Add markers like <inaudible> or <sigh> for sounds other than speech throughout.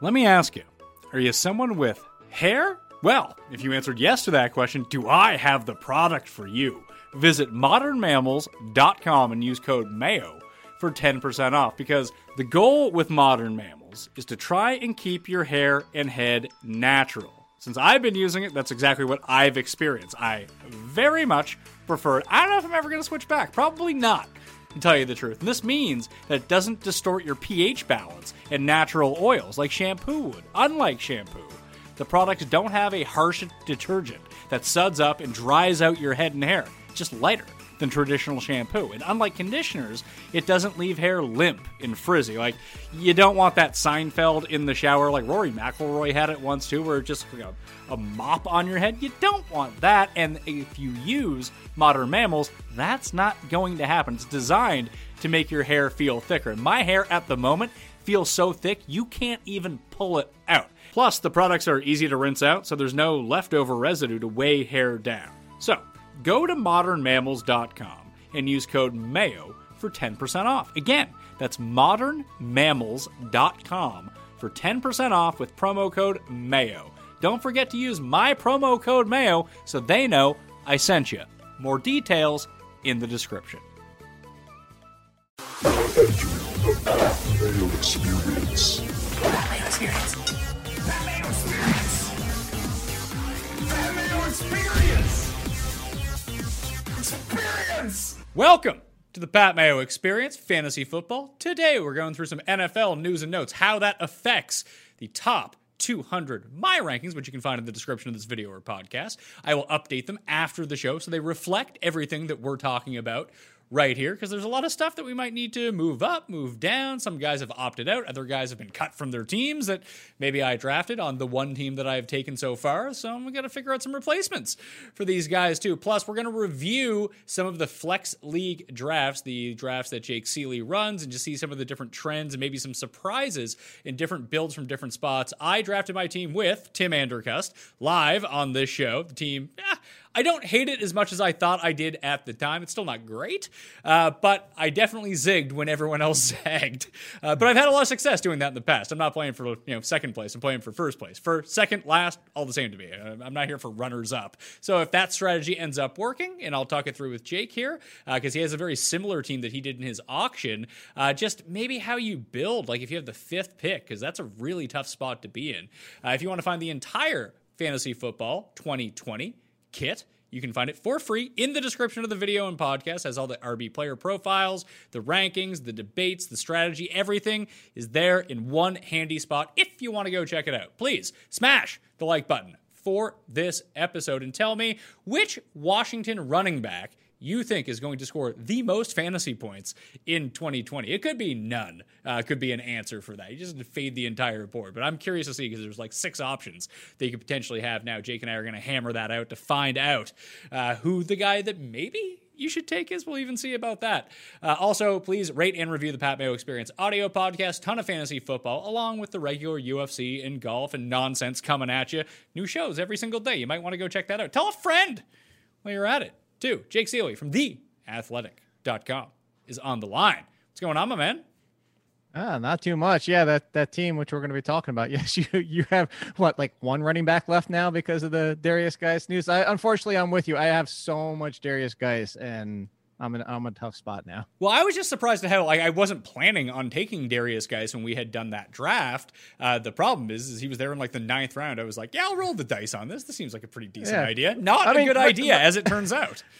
Let me ask you are you someone with hair? Well, if you answered yes to that question, do I have the product for you? Visit modernmammals.com and use code MAYO for 10% off because the goal with modern mammals is to try and keep your hair and head natural. Since I've been using it, that's exactly what I've experienced. I very much prefer it. I don't know if I'm ever going to switch back. Probably not, to tell you the truth. And this means that it doesn't distort your pH balance and natural oils like shampoo would. Unlike shampoo, the products don't have a harsh detergent that suds up and dries out your head and hair. It's just lighter than traditional shampoo. And unlike conditioners, it doesn't leave hair limp and frizzy. Like, you don't want that Seinfeld in the shower, like Rory McIlroy had it once too, where it's just a, a mop on your head. You don't want that. And if you use modern mammals, that's not going to happen. It's designed to make your hair feel thicker. My hair at the moment feels so thick, you can't even pull it out. Plus, the products are easy to rinse out, so there's no leftover residue to weigh hair down. So, go to modernmammals.com and use code MAYO for 10% off. Again, that's modernmammals.com for 10% off with promo code MAYO. Don't forget to use my promo code MAYO so they know I sent you. More details in the description. Mayo experience. Mayo experience. Mayo experience. Mayo experience. Experience. Welcome to the Pat Mayo Experience Fantasy Football. Today we're going through some NFL news and notes, how that affects the top 200 my rankings, which you can find in the description of this video or podcast. I will update them after the show so they reflect everything that we're talking about right here because there's a lot of stuff that we might need to move up, move down. Some guys have opted out, other guys have been cut from their teams that maybe I drafted on the one team that I've taken so far. So I'm going to figure out some replacements for these guys too. Plus, we're going to review some of the flex league drafts, the drafts that Jake Ciely runs, and just see some of the different trends and maybe some surprises in different builds from different spots. I drafted my team with Tim Andercust live on this show. The team, eh, I don't hate it as much as I thought I did at the time. It's still not great, uh, but I definitely zigged when everyone else <laughs> zagged. Uh, but I've had a lot of success doing that in the past. I'm not playing for you know second place. I'm playing for first place. For second, last, all the same to me. Uh, I'm not here for runners up. So if that strategy ends up working, and I'll talk it through with Jake here because he has a very similar team that he did in his auction. Uh, just maybe how you build, like if you have the fifth pick, because that's a really tough spot to be in. Uh, if you want to find the entire fantasy football 2020 kit. You can find it for free in the description of the video and podcast. Has all the RB player profiles, the rankings, the debates, the strategy, everything is there in one handy spot. If you want to go check it out, please smash the like button for this episode and tell me which Washington running back you think is going to score the most fantasy points in 2020. It could be none. Uh, could be an answer for that. You just fade the entire board. But I'm curious to see because there's like six options that you could potentially have now. Jake and I are going to hammer that out to find out uh, who the guy that maybe you should take is. We'll even see about that. Uh, also, please rate and review the Pat Mayo Experience audio podcast. Ton of fantasy football, along with the regular UFC and golf and nonsense coming at you. New shows every single day. You might want to go check that out. Tell a friend while you're at it. Two, Jake Ciely from theathletic.com is on the line. What's going on, my man? Ah, not too much. Yeah, that that team which we're going to be talking about. <laughs> Yes, you you have what like one running back left now because of the Derrius Guice news. I unfortunately I'm with you. I have so much Derrius Guice and I'm in I'm a tough spot now. Well, I was just surprised at how like I wasn't planning on taking Derrius Guice when we had done that draft. Uh, the problem is, is he was there in like the ninth round. I was like, yeah, I'll roll the dice on this. This seems like a pretty decent Yeah. idea. Not I a mean, good idea, as it turns out. <laughs>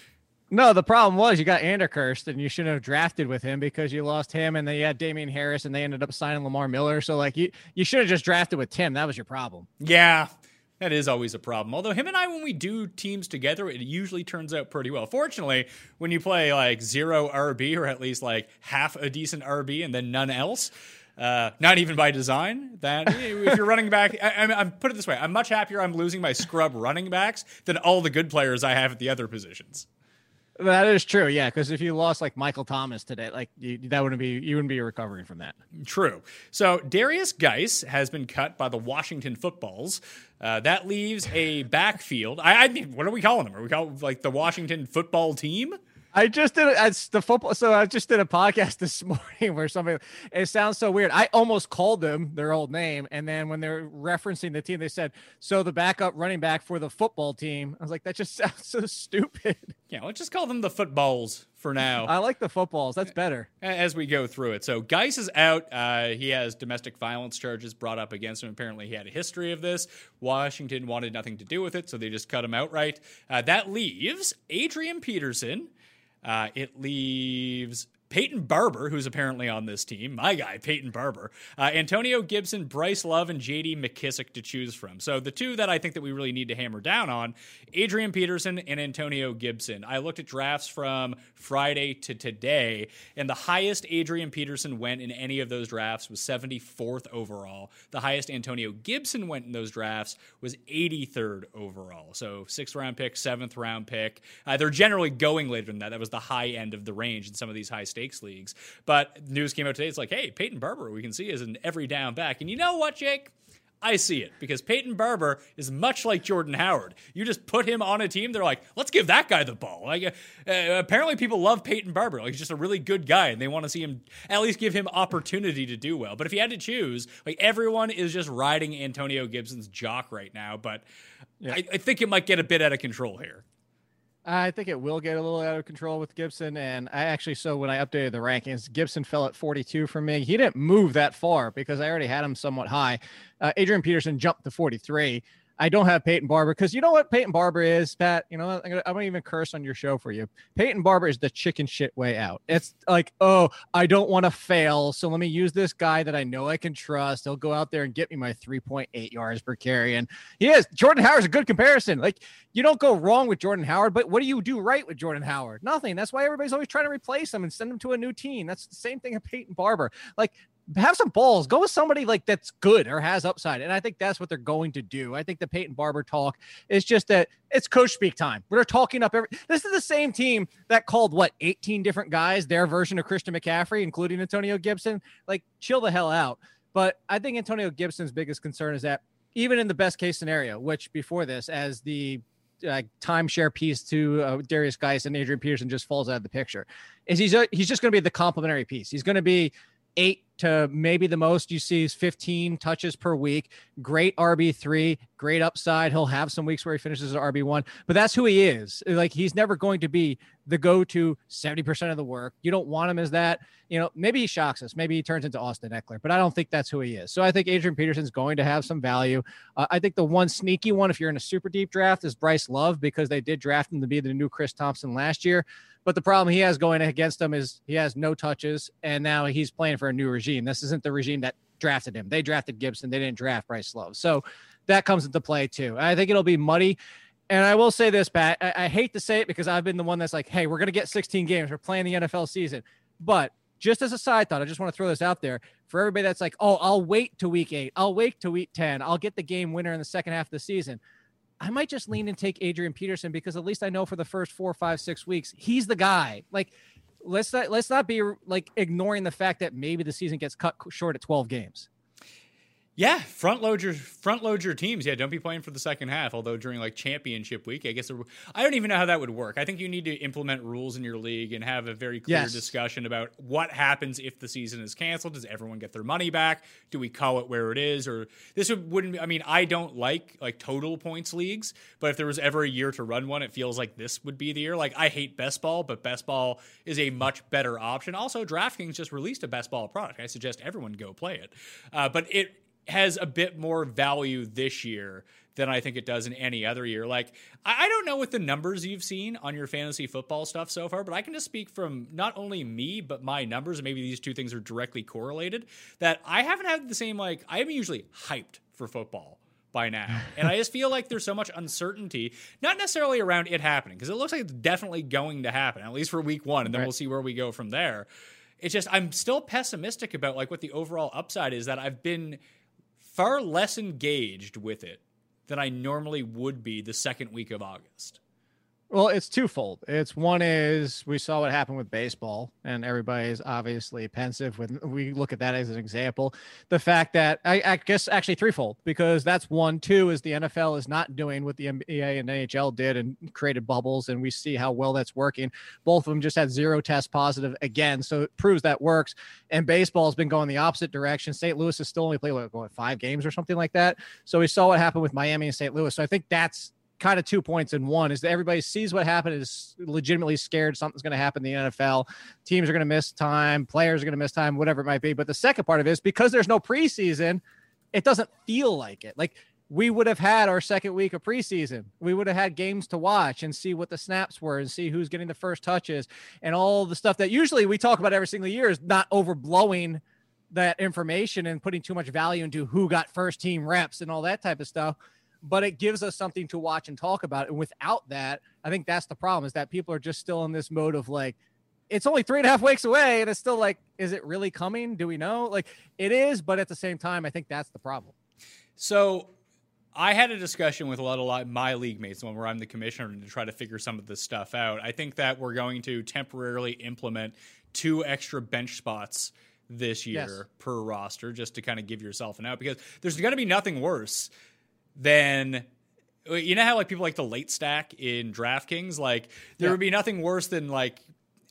No, the problem was you got Anderkurst and you shouldn't have drafted with him because you lost him and then you had Damien Harris and they ended up signing Lamar Miller. So like you you should have just drafted with Tim. That was your problem. Yeah, that is always a problem. Although him and I, when we do teams together, it usually turns out pretty well. Fortunately, when you play like zero RB or at least like half a decent RB and then none else. Uh, not even by design. That <laughs> if you're running back, I, I'm, I'm put it this way: I'm much happier I'm losing my scrub running backs than all the good players I have at the other positions. That is true. Yeah, because if you lost like Michael Thomas today, like you, that wouldn't be you wouldn't be recovering from that. True. So Derrius Guice has been cut by the Washington Footballs. Uh, that leaves a backfield. I, I what are we calling them? Are we calling like the Washington Football Team? I just did it's the football. So I just did a podcast <laughs> this morning where somebody. It sounds so weird. I almost called them their old name, and then when they're referencing the team, they said, "So the backup running back for the football team." I was like, that just <laughs> sounds so stupid. Yeah, let's just call them the footballs for now. I like the footballs. That's better. as we go through it. So Guice is out. Uh, he has domestic violence charges brought up against him. Apparently, he had a history of this. Washington wanted nothing to do with it, so they just cut him outright. Uh, that leaves Adrian Peterson. Uh, it leaves Peyton Barber, who's apparently on this team, my guy, Peyton Barber, uh, Antonio Gibson, Bryce Love, and J.D. McKissic to choose from. So the two that I think that we really need to hammer down on, Adrian Peterson and Antonio Gibson. I looked at drafts from Friday to today, and the highest Adrian Peterson went in any of those drafts was 74th overall. The highest Antonio Gibson went in those drafts was 83rd overall. So sixth round pick, seventh round pick. Uh, they're generally going later than that. That was the high end of the range in some of these high stakes leagues. But news came out today. It's like, hey, Peyton Barber, we can see is an every down back. And you know what, Jake? I see it because Peyton Barber is much like Jordan Howard. You just put him on a team, they're like, let's give that guy the ball. Like, uh, apparently, people love Peyton Barber. Like, he's just a really good guy, and they want to see him at least give him opportunity to do well. But if he had to choose, like everyone is just riding Antonio Gibson's jock right now. But Yeah. I, I think it might get a bit out of control here. I think it will get a little out of control with Gibson. And I actually, so when I updated the rankings, Gibson fell at 42 for me. He didn't move that far because I already had him somewhat high. Uh, Adrian Peterson jumped to 43. I don't have Peyton Barber because you know what Peyton Barber is, Pat. You know? I'm gonna, I'm gonna even curse on your show for you. Peyton Barber is the chicken shit way out. It's like, oh, I don't want to fail, so let me use this guy that I know I can trust. He'll go out there and get me my 3.8 yards per carry, and he is. Jordan Howard's a good comparison. Like you don't go wrong with Jordan Howard, but what do you do right with Jordan Howard? Nothing. That's why everybody's always trying to replace him and send him to a new team. That's the same thing at Peyton Barber. Like have some balls. Go with somebody like that's good or has upside. And I think that's what they're going to do. I think the Peyton Barber talk is just that it's coach speak time. We're talking up every this is the same team that called what 18 different guys their version of Christian McCaffrey, including Antonio Gibson. Like chill the hell out. But I think Antonio Gibson's biggest concern is that even in the best case scenario, which before this, as the uh, timeshare piece to uh, Derrius Guice and Adrian Peterson just falls out of the picture, is he's a, he's just going to be the complementary piece. He's going to be eight to maybe the most you see is 15 touches per week. Great RB3, great upside. He'll have some weeks where he finishes at RB1, but that's who he is. Like he's never going to be the go to 70% of the work. You don't want him as that. You know, maybe he shocks us. Maybe he turns into Austin Ekeler, but I don't think that's who he is. So I think Adrian Peterson's going to have some value. Uh, I think the one sneaky one, if you're in a super deep draft, is Bryce Love because they did draft him to be the new Chris Thompson last year. But the problem he has going against him is he has no touches, and now he's playing for a new regime. This isn't the regime that drafted him. They drafted Gibson. They didn't draft Bryce Love. So that comes into play too. I think it'll be muddy. And I will say this, Pat. I, I hate to say it because I've been the one that's like, hey, we're going to get 16 games. We're playing the NFL season. But just as a side thought, I just want to throw this out there for everybody that's like, oh, I'll wait to week eight. I'll wait to week 10. I'll get the game winner in the second half of the season. I might just lean and take Adrian Peterson because at least I know for the first four, five, six weeks, he's the guy. Like, let's not let's not be like ignoring the fact that maybe the season gets cut short at 12 games. Yeah, front load your front load your teams. Yeah, don't be playing for the second half. Although during like championship week, I guess there, I don't even know how that would work. I think you need to implement rules in your league and have a very clear Yes. discussion about what happens if the season is canceled. Does everyone get their money back? Do we call it where it is? Or this would, wouldn't. be- I mean, I don't like like total points leagues, but if there was ever a year to run one, it feels like this would be the year. Like I hate best ball, but best ball is a much better option. Also, DraftKings just released a best ball product. I suggest everyone go play it, uh, but it has a bit more value this year than I think it does in any other year. Like, I don't know what the numbers you've seen on your fantasy football stuff so far, but I can just speak from not only me, but my numbers, and maybe these two things are directly correlated, that I haven't had the same, like, I am usually hyped for football by now. <laughs> And I just feel like there's so much uncertainty, not necessarily around it happening, because it looks like it's definitely going to happen, at least for week one, and then Right. we'll see where we go from there. It's just I'm still pessimistic about like what the overall upside is that I've been far less engaged with it than I normally would be the second week of August. Well, it's twofold. It's one is we saw what happened with baseball, and everybody's obviously pensive when we look at that as an example. The fact that I, I, guess actually threefold because that's one. Two is the NFL is not doing what the NBA and NHL did and created bubbles, and we see how well that's working. Both of them just had zero test positive again, so it proves that works. And baseball has been going the opposite direction. St. Louis has still only played what, what five games or something like that. So we saw what happened with Miami and St. Louis. So I think that's kind of two points in one is that everybody sees what happened is legitimately scared something's going to happen in the NFL. Teams are going to miss time, players are going to miss time, whatever it might be. But the second part of it is because there's no preseason, it doesn't feel like it. Like we would have had our second week of preseason. We would have had games to watch and see what the snaps were and see who's getting the first touches and all the stuff that usually we talk about every single year is not overblowing that information and putting too much value into who got first team reps and all that type of stuff but it gives us something to watch and talk about. And without that, I think that's the problem is that people are just still in this mode of like, it's only three and a half weeks away. And it's still like, is it really coming? Do we know? Like it is, but at the same time, I think that's the problem. So I had a discussion with a lot of my league mates, the one where I'm the commissioner, to try to figure some of this stuff out. I think that we're going to temporarily implement two extra bench spots this year yes. per roster just to kind of give yourself an out because there's going to be nothing worse then you know how like people like to late stack in DraftKings? Like there yeah. would be nothing worse than like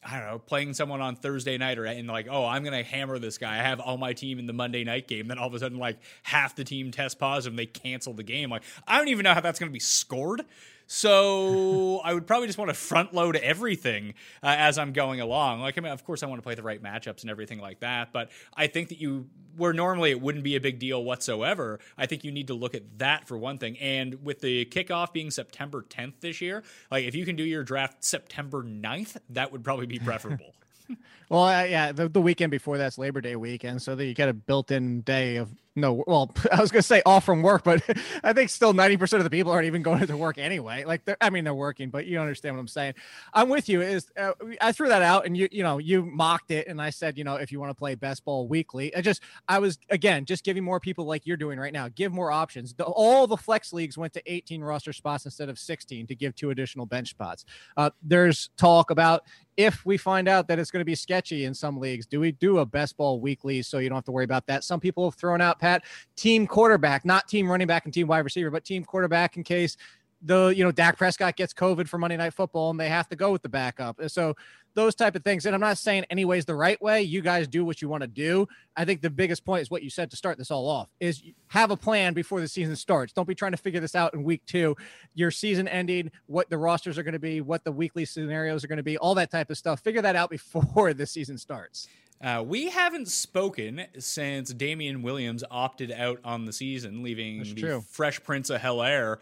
I don't know, playing someone on Thursday night or and like, oh, I'm gonna hammer this guy. I have all my team in the Monday night game. Then all of a sudden, like half the team test positive and they cancel the game. Like I don't even know how that's gonna be scored. So I would probably just want to front load everything uh, as I'm going along. Like, I mean, of course, I want to play the right matchups and everything like that. But I think that you, where normally it wouldn't be a big deal whatsoever, I think you need to look at that for one thing. And with the kickoff being September 10th this year, like if you can do your draft September 9th, that would probably be preferable. <laughs> well, uh, yeah, the, the weekend before that's Labor Day weekend, so that you get a built-in day of no well <laughs> i was going to say all from work but <laughs> i think still 90% of the people aren't even going to work anyway. Like i mean they're working but you understand what i'm saying. I'm with you is uh, i threw that out and you you know you mocked it and i said you know if you want to play best ball weekly i just i was again just giving more people like you're doing right now give more options. The, all the flex leagues went to 18 roster spots instead of 16 to give two additional bench spots. Uh, there's talk about if we find out that it's going to be sketchy in some leagues, do we do a best ball weekly so you don't have to worry about that? Some people have thrown out Pat team quarterback, not team running back and team wide receiver, but team quarterback in case the you know Dak Prescott gets COVID for Monday Night Football and they have to go with the backup. So those type of things. And I'm not saying anyways the right way. You guys do what you want to do. I think the biggest point is what you said to start this all off is have a plan before the season starts. Don't be trying to figure this out in week two. Your season ending, what the rosters are going to be, what the weekly scenarios are going to be, all that type of stuff. Figure that out <laughs> before the season starts. Uh, we haven't spoken since Damien Williams opted out on the season, leaving That's the true. Fresh Prince of Hell Air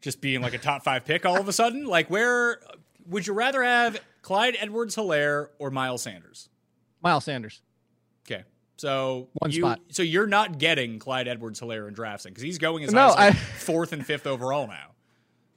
just being like a top five pick all of a sudden. Like, where would you rather have Clyde Edwards Helaire or Miles Sanders? Miles Sanders. Okay. So one you, spot. So you're not getting Clyde Edwards Helaire in drafting because he's going as no, high as like fourth and fifth overall now.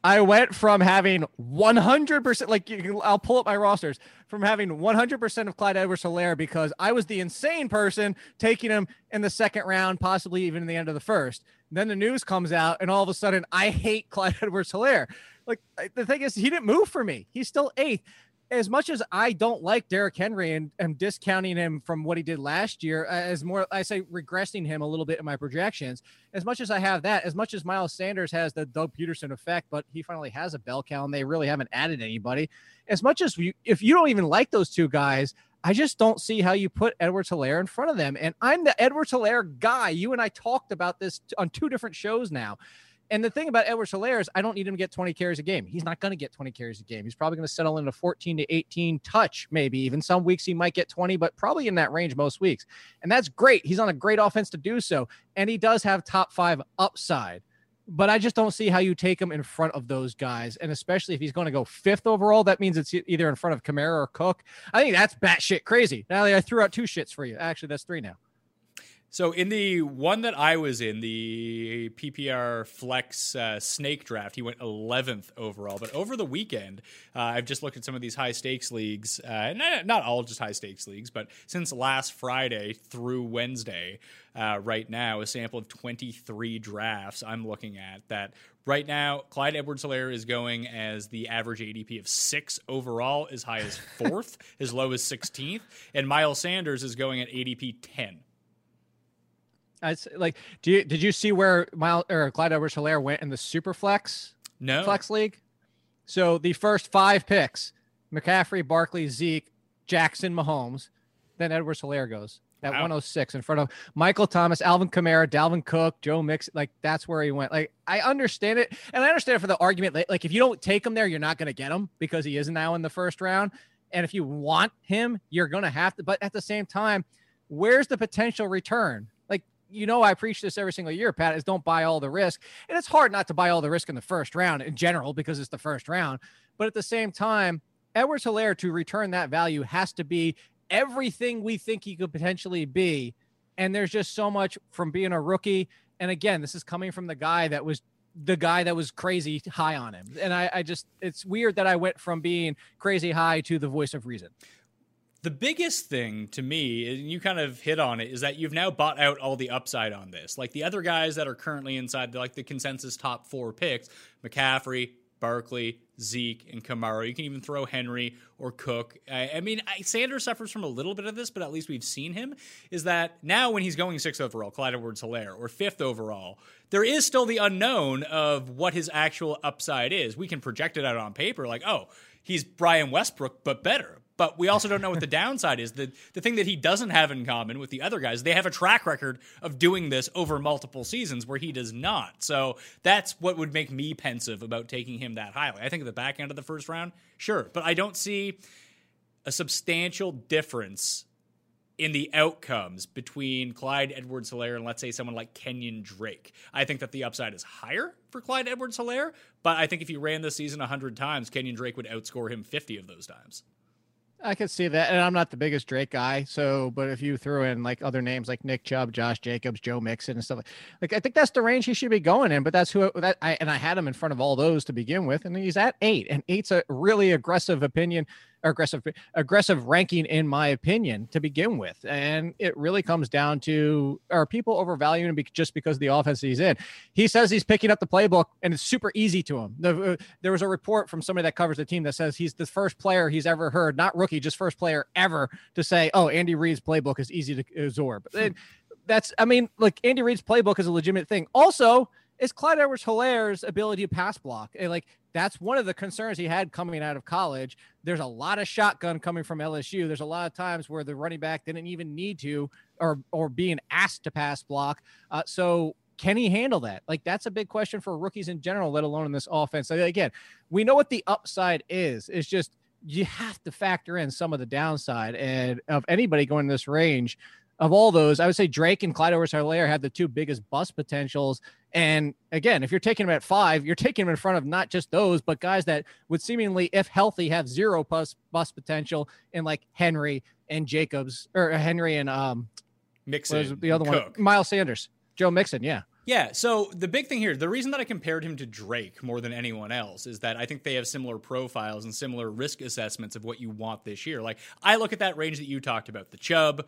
I went from having 100% like can, I'll pull up my rosters from having 100% of Clyde Edwards Helaire because I was the insane person taking him in the second round, possibly even in the end of the first. Then the news comes out, and all of a sudden, I hate <laughs> Clyde Edwards Helaire. Like the thing is, he didn't move for me. He's still eighth as much as I don't like Derrick Henry and am discounting him from what he did last year, as more I say regressing him a little bit in my projections. As much as I have that, as much as Miles Sanders has the Doug Pederson effect, but he finally has a bell cow and they really haven't added anybody. As much as you, if you don't even like those two guys, I just don't see how you put Edwards Helaire in front of them. And I'm the Edwards Helaire guy. You and I talked about this on two different shows now. And the thing about Edwards Helaire is I don't need him to get 20 carries a game. He's not going to get 20 carries a game. He's probably going to settle into 14 to 18 touch, maybe even some weeks he might get 20, but probably in that range most weeks. And that's great. He's on a great offense to do so. And he does have top five upside. But I just don't see how you take him in front of those guys. And especially if he's going to go fifth overall, that means it's either in front of Kamara or Cook. I think that's batshit crazy. Now I threw out two shits for you. Actually, that's three now. So in the one that I was in, the PPR Flex uh, Snake Draft, he went 11th overall. But over the weekend, uh, I've just looked at some of these high stakes leagues, uh, not, not all just high stakes leagues, but since last Friday through Wednesday, uh, right now, a sample of 23 drafts I'm looking at that right now, Clyde Edwards Helaire is going as the average ADP of six overall, as high as <laughs> fourth, as low as 16th. And Miles Sanders is going at ADP 10. I like. Do you did you see where Miles or Clyde Edwards Helaire went in the super flex No. flex league? So the first five picks: McCaffrey, Barkley, Zeke, Jackson, Mahomes. Then Edwards Helaire goes at Wow. 106 in front of Michael Thomas, Alvin Kamara, Dalvin Cook, Joe Mix. Like that's where he went. Like I understand it, and I understand it for the argument. Like, like if you don't take him there, you're not going to get him because he is now in the first round. And if you want him, you're going to have to. But at the same time, where's the potential return? You know, I preach this every single year, Pat, is don't buy all the risk. And it's hard not to buy all the risk in the first round in general because it's the first round. But at the same time, Edwards Helaire to return that value has to be everything we think he could potentially be. And there's just so much from being a rookie. And again, this is coming from the guy that was the guy that was crazy high on him. And I, I just, it's weird that I went from being crazy high to the voice of reason. The biggest thing to me, and you kind of hit on it, is that you've now bought out all the upside on this. Like the other guys that are currently inside, the, like the consensus top four picks, McCaffrey, Barkley, Zeke, and Kamara. You can even throw Henry or Cook. I, I mean, I, Sanders suffers from a little bit of this, but at least we've seen him. Is that now when he's going sixth overall, Clyde Edwards Helaire, or fifth overall, there is still the unknown of what his actual upside is. We can project it out on paper, like, oh, he's Brian Westbrook, but better. But we also don't know what the downside is. The the thing that he doesn't have in common with the other guys, they have a track record of doing this over multiple seasons where he does not. So that's what would make me pensive about taking him that highly. I think at the back end of the first round, sure, but I don't see a substantial difference in the outcomes between Clyde Edwards Helaire and let's say someone like Kenyon Drake. I think that the upside is higher for Clyde Edwards Helaire, but I think if you ran this season 100 times, Kenyon Drake would outscore him 50 of those times. I can see that, and I'm not the biggest Drake guy. So, but if you threw in like other names like Nick Chubb, Josh Jacobs, Joe Mixon, and stuff like, like I think that's the range he should be going in. But that's who that I and I had him in front of all those to begin with, and he's at eight, and eight's a really aggressive opinion, aggressive aggressive ranking in my opinion to begin with, and it really comes down to are people overvaluing him just because of the offense he's in? He says he's picking up the playbook, and it's super easy to him. The, uh, there was a report from somebody that covers the team that says he's the first player he's ever heard, not rookie, just first player ever to say, "Oh, Andy Reid's playbook is easy to absorb." And that's, I mean, like Andy Reid's playbook is a legitimate thing. Also, is Clyde Edwards Helaire's ability to pass block. And like that's one of the concerns he had coming out of college. There's a lot of shotgun coming from LSU. There's a lot of times where the running back didn't even need to or or being asked to pass block. Uh, so can he handle that? Like that's a big question for rookies in general, let alone in this offense. Again, we know what the upside is. It's just you have to factor in some of the downside. And of anybody going this range, of all those, I would say Drake and Clyde Edwards Helaire have the two biggest bust potentials. And again, if you're taking them at five, you're taking them in front of not just those, but guys that would seemingly, if healthy, have zero bust bust potential in like Henry and Jacobs or Henry and um Mixon, the other Cook. one? Miles Sanders, Joe Mixon. Yeah. Yeah, so the big thing here, the reason that I compared him to Drake more than anyone else is that I think they have similar profiles and similar risk assessments of what you want this year. Like, I look at that range that you talked about the Chubb,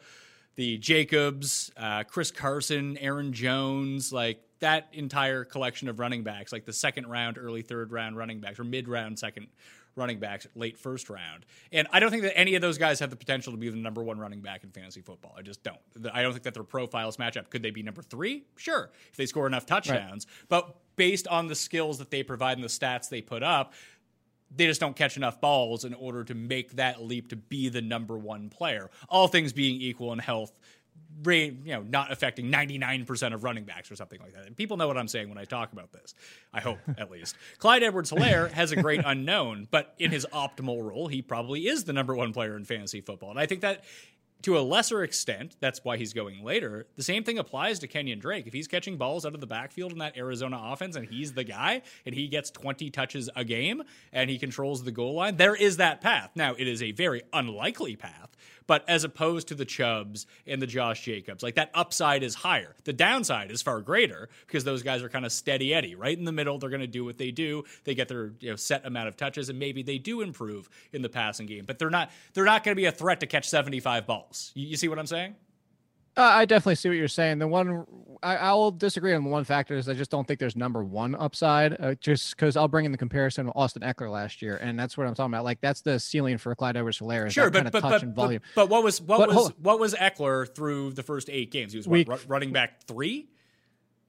the Jacobs, uh, Chris Carson, Aaron Jones, like that entire collection of running backs, like the second round, early third round running backs, or mid round second running backs, late first round. And I don't think that any of those guys have the potential to be the number one running back in fantasy football. I just don't. I don't think that their profiles match up. Could they be number three? Sure, if they score enough touchdowns. But based on the skills that they provide and the stats they put up, they just don't catch enough balls in order to make that leap to be the number one player. All things being equal in health, you know, not affecting 99% of running backs or something like that. And people know what I'm saying when I talk about this. I hope, <laughs> at least. Clyde Edwards Helaire has a great unknown, but in his optimal role, he probably is the number one player in fantasy football. And I think that to a lesser extent, that's why he's going later. The same thing applies to Kenyon Drake. If he's catching balls out of the backfield in that Arizona offense and he's the guy and he gets 20 touches a game and he controls the goal line, there is that path. Now, it is a very unlikely path, but as opposed to the Chubbs and the Josh Jacobs, like that upside is higher. The downside is far greater because those guys are kind of steady Eddie, right in the middle. They're going to do what they do. They get their you know, set amount of touches, and maybe they do improve in the passing game, but they're not they're not going to be a threat to catch 75 balls. You, you see what I'm saying? Uh, I definitely see what you're saying. The one I, I will disagree on the one factor is I just don't think there's number one upside. Uh, just because I'll bring in the comparison with Austin Ekeler last year, and that's what I'm talking about. Like that's the ceiling for Clyde Edwards-Helaire. Sure, but kind of but but, but, volume. but what was what was what was Ekeler through the first eight games? He was what, ru- running back three.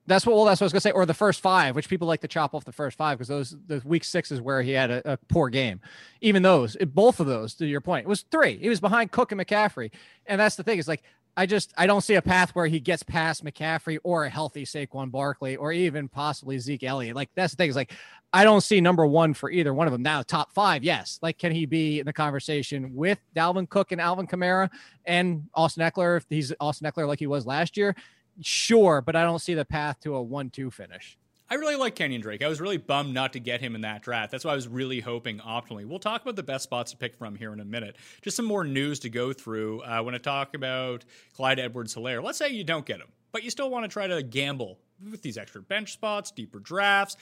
That's what. Well, that's what I was gonna say. Or the first five, which people like to chop off the first five because those the week six is where he had a, a poor game. Even those, it- both of those, to your point, it was three. He was behind Cook and McCaffrey, and that's the thing. Is like I just I don't see a path where he gets past McCaffrey or a healthy Saquon Barkley or even possibly Zeke Elliott. Like that's the thing. Is like I don't see number one for either one of them now. Top five, yes. Like can he be in the conversation with Dalvin Cook and Alvin Kamara and Austin Ekeler if he's Austin Ekeler like he was last year? Sure, but I don't see the path to a one-two finish. I really like Kenyon Drake. I was really bummed not to get him in that draft. That's why I was really hoping optimally. We'll talk about the best spots to pick from here in a minute. Just some more news to go through. Uh, when I talk about Clyde Edwards Helaire, let's say you don't get him, but you still want to try to gamble with these extra bench spots, deeper drafts.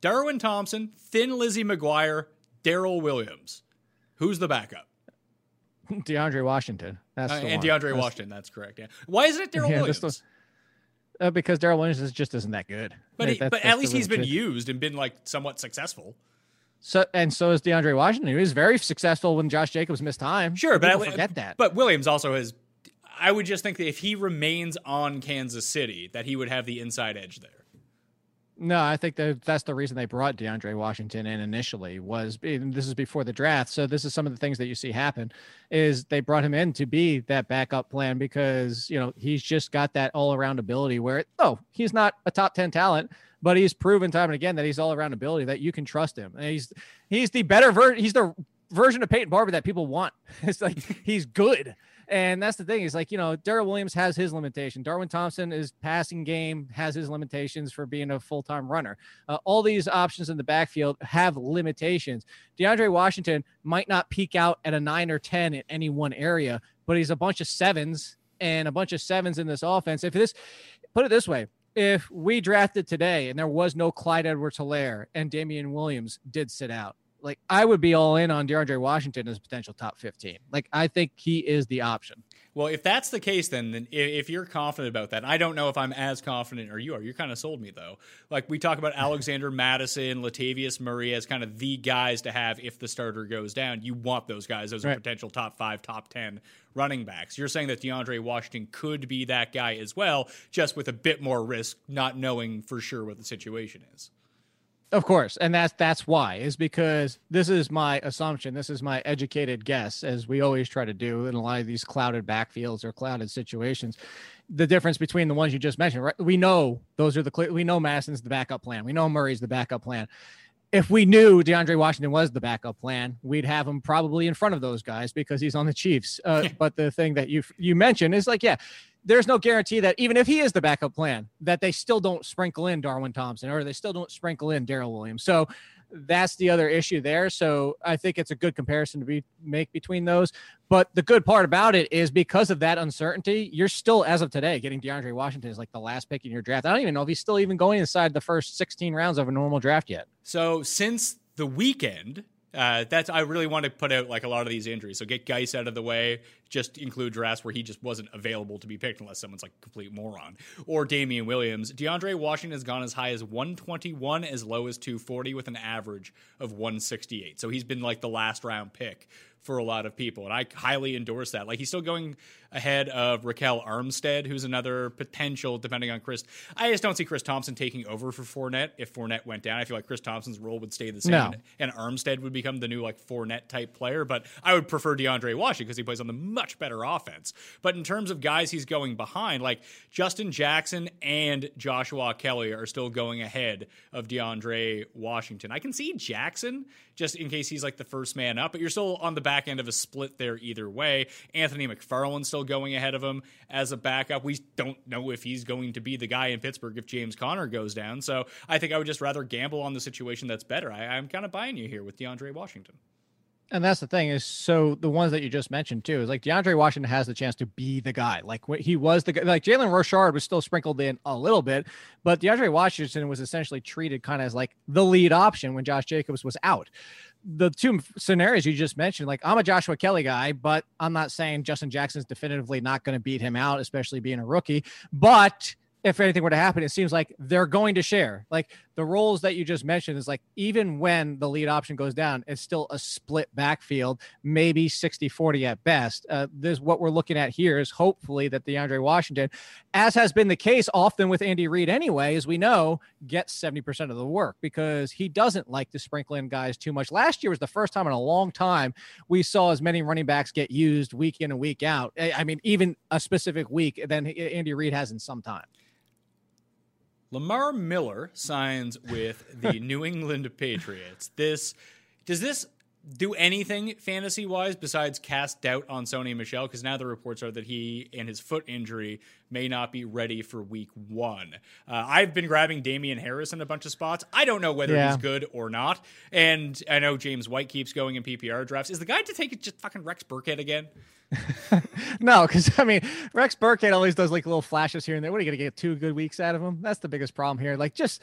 Darwin Thompson, thin Lizzie McGuire, Darrel Williams. Who's the backup? <laughs> DeAndre Washington. That's Uh, and one. DeAndre That's- Washington. That's correct. Yeah. Why isn't it Daryl <laughs> Yeah, Williams? Uh, because Darrel Williams is just isn't that good. but he, but at least he's been used and been like somewhat successful. So and so is DeAndre Washington. He was very successful when Josh Jacobs missed time. Sure, but People I, forget that. But Williams also has. I would just think that if he remains on Kansas City, that he would have the inside edge there. No, I think that that's the reason they brought DeAndre Washington in initially was this is before the draft. So this is some of the things that you see happen is they brought him in to be that backup plan because, you know, he's just got that all around ability where oh, he's not a top 10 talent, but he's proven time and again that he's all around ability that you can trust him. And he's he's the better ver- he's the version of Peyton Barber that people want. <laughs> It's like he's good. And that's the thing is like, you know, Darrel Williams has his limitation. Darwin Thompson is passing game, has his limitations for being a full time runner. Uh, all these options in the backfield have limitations. DeAndre Washington might not peak out at a nine or 10 in any one area, but he's a bunch of sevens and a bunch of sevens in this offense. If this, put it this way, if we drafted today and there was no Clyde Edwards Helaire and Damien Williams did sit out, like I would be all in on DeAndre Washington as potential top 15. Like I think he is the option. Well, if that's the case, then, then if you're confident about that, I don't know if I'm as confident or you are. You kind of sold me though. Like we talk about <laughs> Alexander Mattison, Latavius Murray as kind of the guys to have if the starter goes down. You want those guys. Those are Right. potential top five, top ten running backs. You're saying that DeAndre Washington could be that guy as well, just with a bit more risk, not knowing for sure what the situation is. Of course, and that's that's why is because this is my assumption. This is my educated guess, as we always try to do in a lot of these clouded backfields or clouded situations. The difference between the ones you just mentioned, right? We know those are the clear. We know Mattison's the backup plan. We know Murray's the backup plan. If we knew DeAndre Washington was the backup plan, we'd have him probably in front of those guys because he's on the Chiefs. Uh, but the thing that you you mentioned is like, yeah, there's no guarantee that even if he is the backup plan, that they still don't sprinkle in Darwin Thompson or they still don't sprinkle in Darrel Williams. So that's the other issue there. So I think it's a good comparison to be make between those. But the good part about it is because of that uncertainty, you're still, as of today, getting DeAndre Washington is like the last pick in your draft. I don't even know if he's still even going inside the first 16 rounds of a normal draft yet. So since the weekend, uh, that's I really want to put out like a lot of these injuries. So get Guice out of the way. Just include drafts where he just wasn't available to be picked unless someone's like a complete moron. Or Damien Williams. DeAndre Washington has gone as high as 121, as low as 240, with an average of 168. So he's been like the last round pick for a lot of people. And I highly endorse that. Like he's still going ahead of Ryquell Armstead, who's another potential, depending on Chris. I just don't see Chris Thompson taking over for Fournette if Fournette went down. I feel like Chris Thompson's role would stay the same. No. And Armstead would become the new like Fournette type player. But I would prefer DeAndre Washington because he plays on the much better offense. But in terms of guys he's going behind, like Justin Jackson and Joshua Kelley are still going ahead of DeAndre Washington. I can see Jackson just in case he's like the first man up, but you're still on the back end of a split there either way. Anthony McFarland's still going ahead of him as a backup. We don't know if he's going to be the guy in Pittsburgh if James Conner goes down. So I think I would just rather gamble on the situation that's better. I, I'm kind of buying you here with DeAndre Washington. And that's the thing is, so the ones that you just mentioned too is like DeAndre Washington has the chance to be the guy. Like he was the guy. Like Jalen Richard was still sprinkled in a little bit, but DeAndre Washington was essentially treated kind of as like the lead option when Josh Jacobs was out. The two scenarios you just mentioned, like I'm a Joshua Kelley guy, but I'm not saying Justin Jackson's definitively not going to beat him out, especially being a rookie. But if anything were to happen, it seems like they're going to share. Like the roles that you just mentioned is like even when the lead option goes down, it's still a split backfield, maybe 60 40 at best. Uh, this what we're looking at here is hopefully that DeAndre Washington, as has been the case often with Andy Reid anyway, as we know, gets 70% of the work because he doesn't like to sprinkle in guys too much. Last year was the first time in a long time we saw as many running backs get used week in and week out. I mean, even a specific week than Andy Reid has in some time. Lamar Miller signs with the New England Patriots. This does this do anything fantasy wise besides cast doubt on Sony Michel Because now the reports are that he and his foot injury may not be ready for week one. Uh, I've been grabbing Damien Harris in a bunch of spots. I don't know whether Yeah. he's good or not. And I know James White keeps going in PPR drafts. Is the guy to take it just fucking Rex Burkhead again? <laughs> No, because I mean, Rex Burkhead always does like little flashes here and there. What are you going to get two good weeks out of him? That's the biggest problem here. Like, just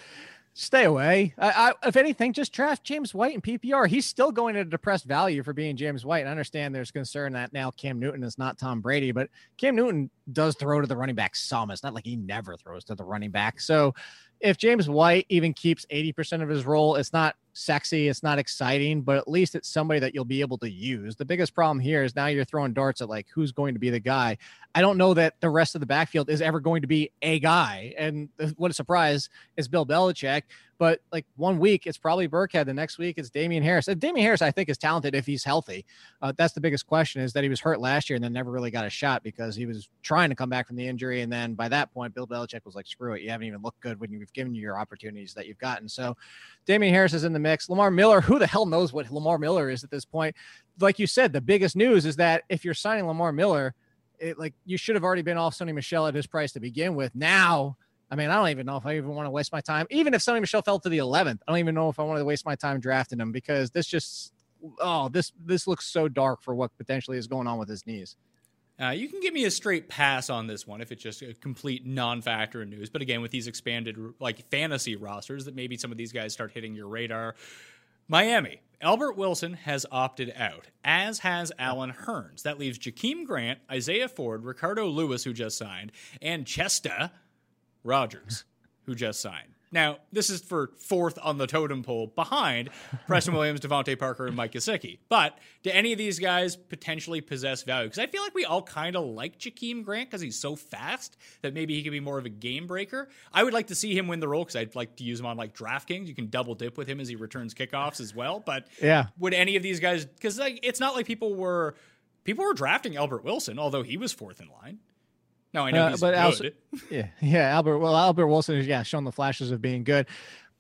stay away. I, I, if anything, just draft James White in PPR. He's still going at a depressed value for being James White. I understand there's concern that now Cam Newton is not Tom Brady, but Cam Newton does throw to the running back some. It's not like he never throws to the running back. So if James White even keeps 80% of his role, it's not sexy, it's not exciting, but at least it's somebody that you'll be able to use. The biggest problem here is now you're throwing darts at like who's going to be the guy. I don't know that the rest of the backfield is ever going to be a guy. And what a surprise is Bill Belichick. But like one week, it's probably Burkhead. The next week, it's Damien Harris. And Damien Harris, I think, is talented if he's healthy. Uh, that's the biggest question is that he was hurt last year and then never really got a shot because he was trying to come back from the injury. And then by that point, Bill Belichick was like, screw it. You haven't even looked good when you've given you your opportunities that you've gotten. So Damien Harris is in the mix. Lamar Miller, who the hell knows what Lamar Miller is at this point? Like you said, the biggest news is that if you're signing Lamar Miller, it, like you should have already been off Sony Michel at his price to begin with. Now, I mean, I don't even know if I even want to waste my time. Even if Sony Michel fell to the 11th, I don't even know if I want to waste my time drafting him because this just, oh, this this looks so dark for what potentially is going on with his knees. Uh, you can give me a straight pass on this one if it's just a complete non-factor in news. But again, with these expanded like fantasy rosters, that maybe some of these guys start hitting your radar. Miami, Albert Wilson has opted out, as has Allen Hurns. That leaves Jakeem Grant, Isaiah Ford, Ricardo Louis, who just signed, and Chester Rogers, who just signed. Now, this is for fourth on the totem pole behind <laughs> Preston Williams, DeVante Parker, and Mike Gesicki. But do any of these guys potentially possess value? Because I feel like we all kind of like Jakeem Grant because he's so fast that maybe he could be more of a game breaker. I would like to see him win the role because I'd like to use him on like DraftKings. You can double dip with him as he returns kickoffs as well. But Yeah. would any of these guys? Because like it's not like people were people were drafting Albert Wilson, although he was fourth in line. Now I know Uh, he's but good. also- <laughs> Yeah, yeah. Albert, well, Albert Wilson is yeah shown the flashes of being good.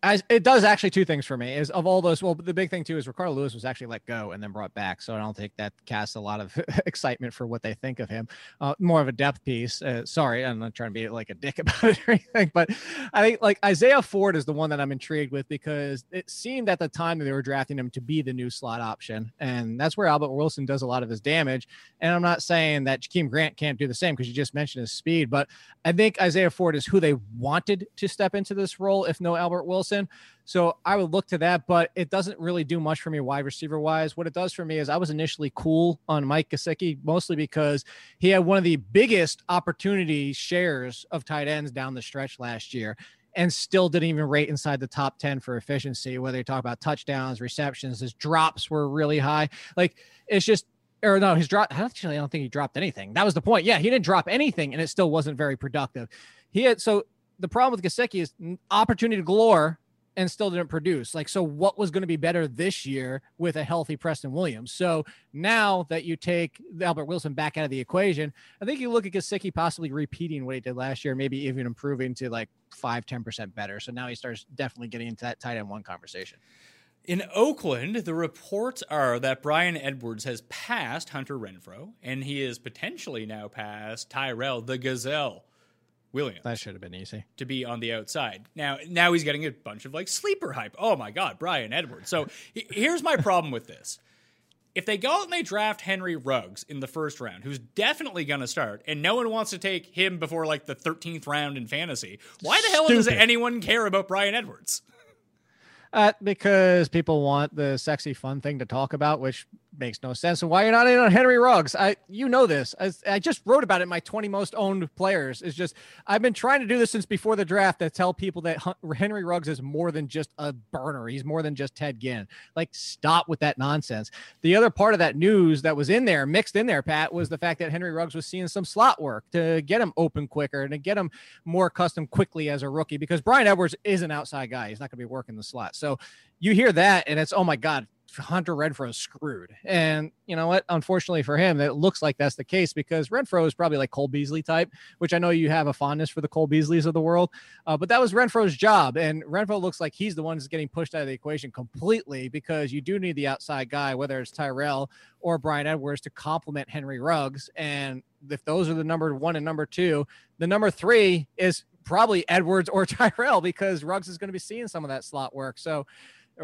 As it does actually two things for me is of all those. Well, the big thing too is Ricardo Louis was actually let go and then brought back, so I don't think that casts a lot of <laughs> excitement for what they think of him. Uh, more of a depth piece. Uh, sorry, I'm not trying to be like a dick <laughs> about it or anything, but I think like Isaiah Ford is the one that I'm intrigued with because it seemed at the time that they were drafting him to be the new slot option, and that's where Albert Wilson does a lot of his damage. And I'm not saying that Jakeem Grant can't do the same because you just mentioned his speed, but I think Isaiah Ford is who they wanted to step into this role, if no Albert Wilson. So I would look to that, but it doesn't really do much for me wide receiver wise. What it does for me is I was initially cool on Mike Gesicki, mostly because he had one of the biggest opportunity shares of tight ends down the stretch last year and still didn't even rate inside the top 10 for efficiency, whether you talk about touchdowns, receptions, his drops were really high. Like it's just or no, his drop. Actually, I don't think he dropped anything. That was the point. Yeah, he didn't drop anything, and it still wasn't very productive. He had so the problem with Gesicki is opportunity galore and still didn't produce. Like, so what was going to be better this year with a healthy Preston Williams? So now that you take Albert Wilson back out of the equation, I think you look at Gesicki possibly repeating what he did last year, maybe even improving to like five, 10% better. So now he starts definitely getting into that tight end one conversation. In Oakland, the reports are that Bryan Edwards has passed Hunter Renfrow, and he is potentially now passed Tyrell the Gazelle Williams That should have been easy. to be on the outside. Now, now he's getting a bunch of like sleeper hype. Oh my God, Bryan Edwards. So here's my problem with this. if they go out and they draft Henry Ruggs in the first round, who's definitely going to start, and no one wants to take him before like the 13th round in fantasy, why the hell does Stupid. anyone care about Bryan Edwards? Uh, because people want the sexy, fun thing to talk about, which makes no sense. And why you're not in on Henry Ruggs? I, you know this. I, I just wrote about it. My 20 most owned players is just. I've been trying to do this since before the draft to tell people that Henry Ruggs is more than just a burner. He's more than just Ted Ginn. Like, stop with that nonsense. The other part of that news that was in there, mixed in there, Pat, was the fact that Henry Ruggs was seeing some slot work to get him open quicker and to get him more accustomed quickly as a rookie. Because Bryan Edwards is an outside guy. He's not going to be working the slot. So you hear that and it's oh my god hunter renfrow is screwed. And you know what? Unfortunately for him it looks like that's the case because renfrow is probably like cole beasley type which i know you have a fondness for the cole beasleys of the world uh, but that was renfrow's job. And renfrow looks like he's the one who's getting pushed out of the equation completely because you do need the outside guy whether it's tyrell or bryan edwards to complement henry ruggs. And if those are the number one and number two the number three is probably Edwards or <laughs> Tyrell because Ruggs is going to be seeing some of that slot work. So,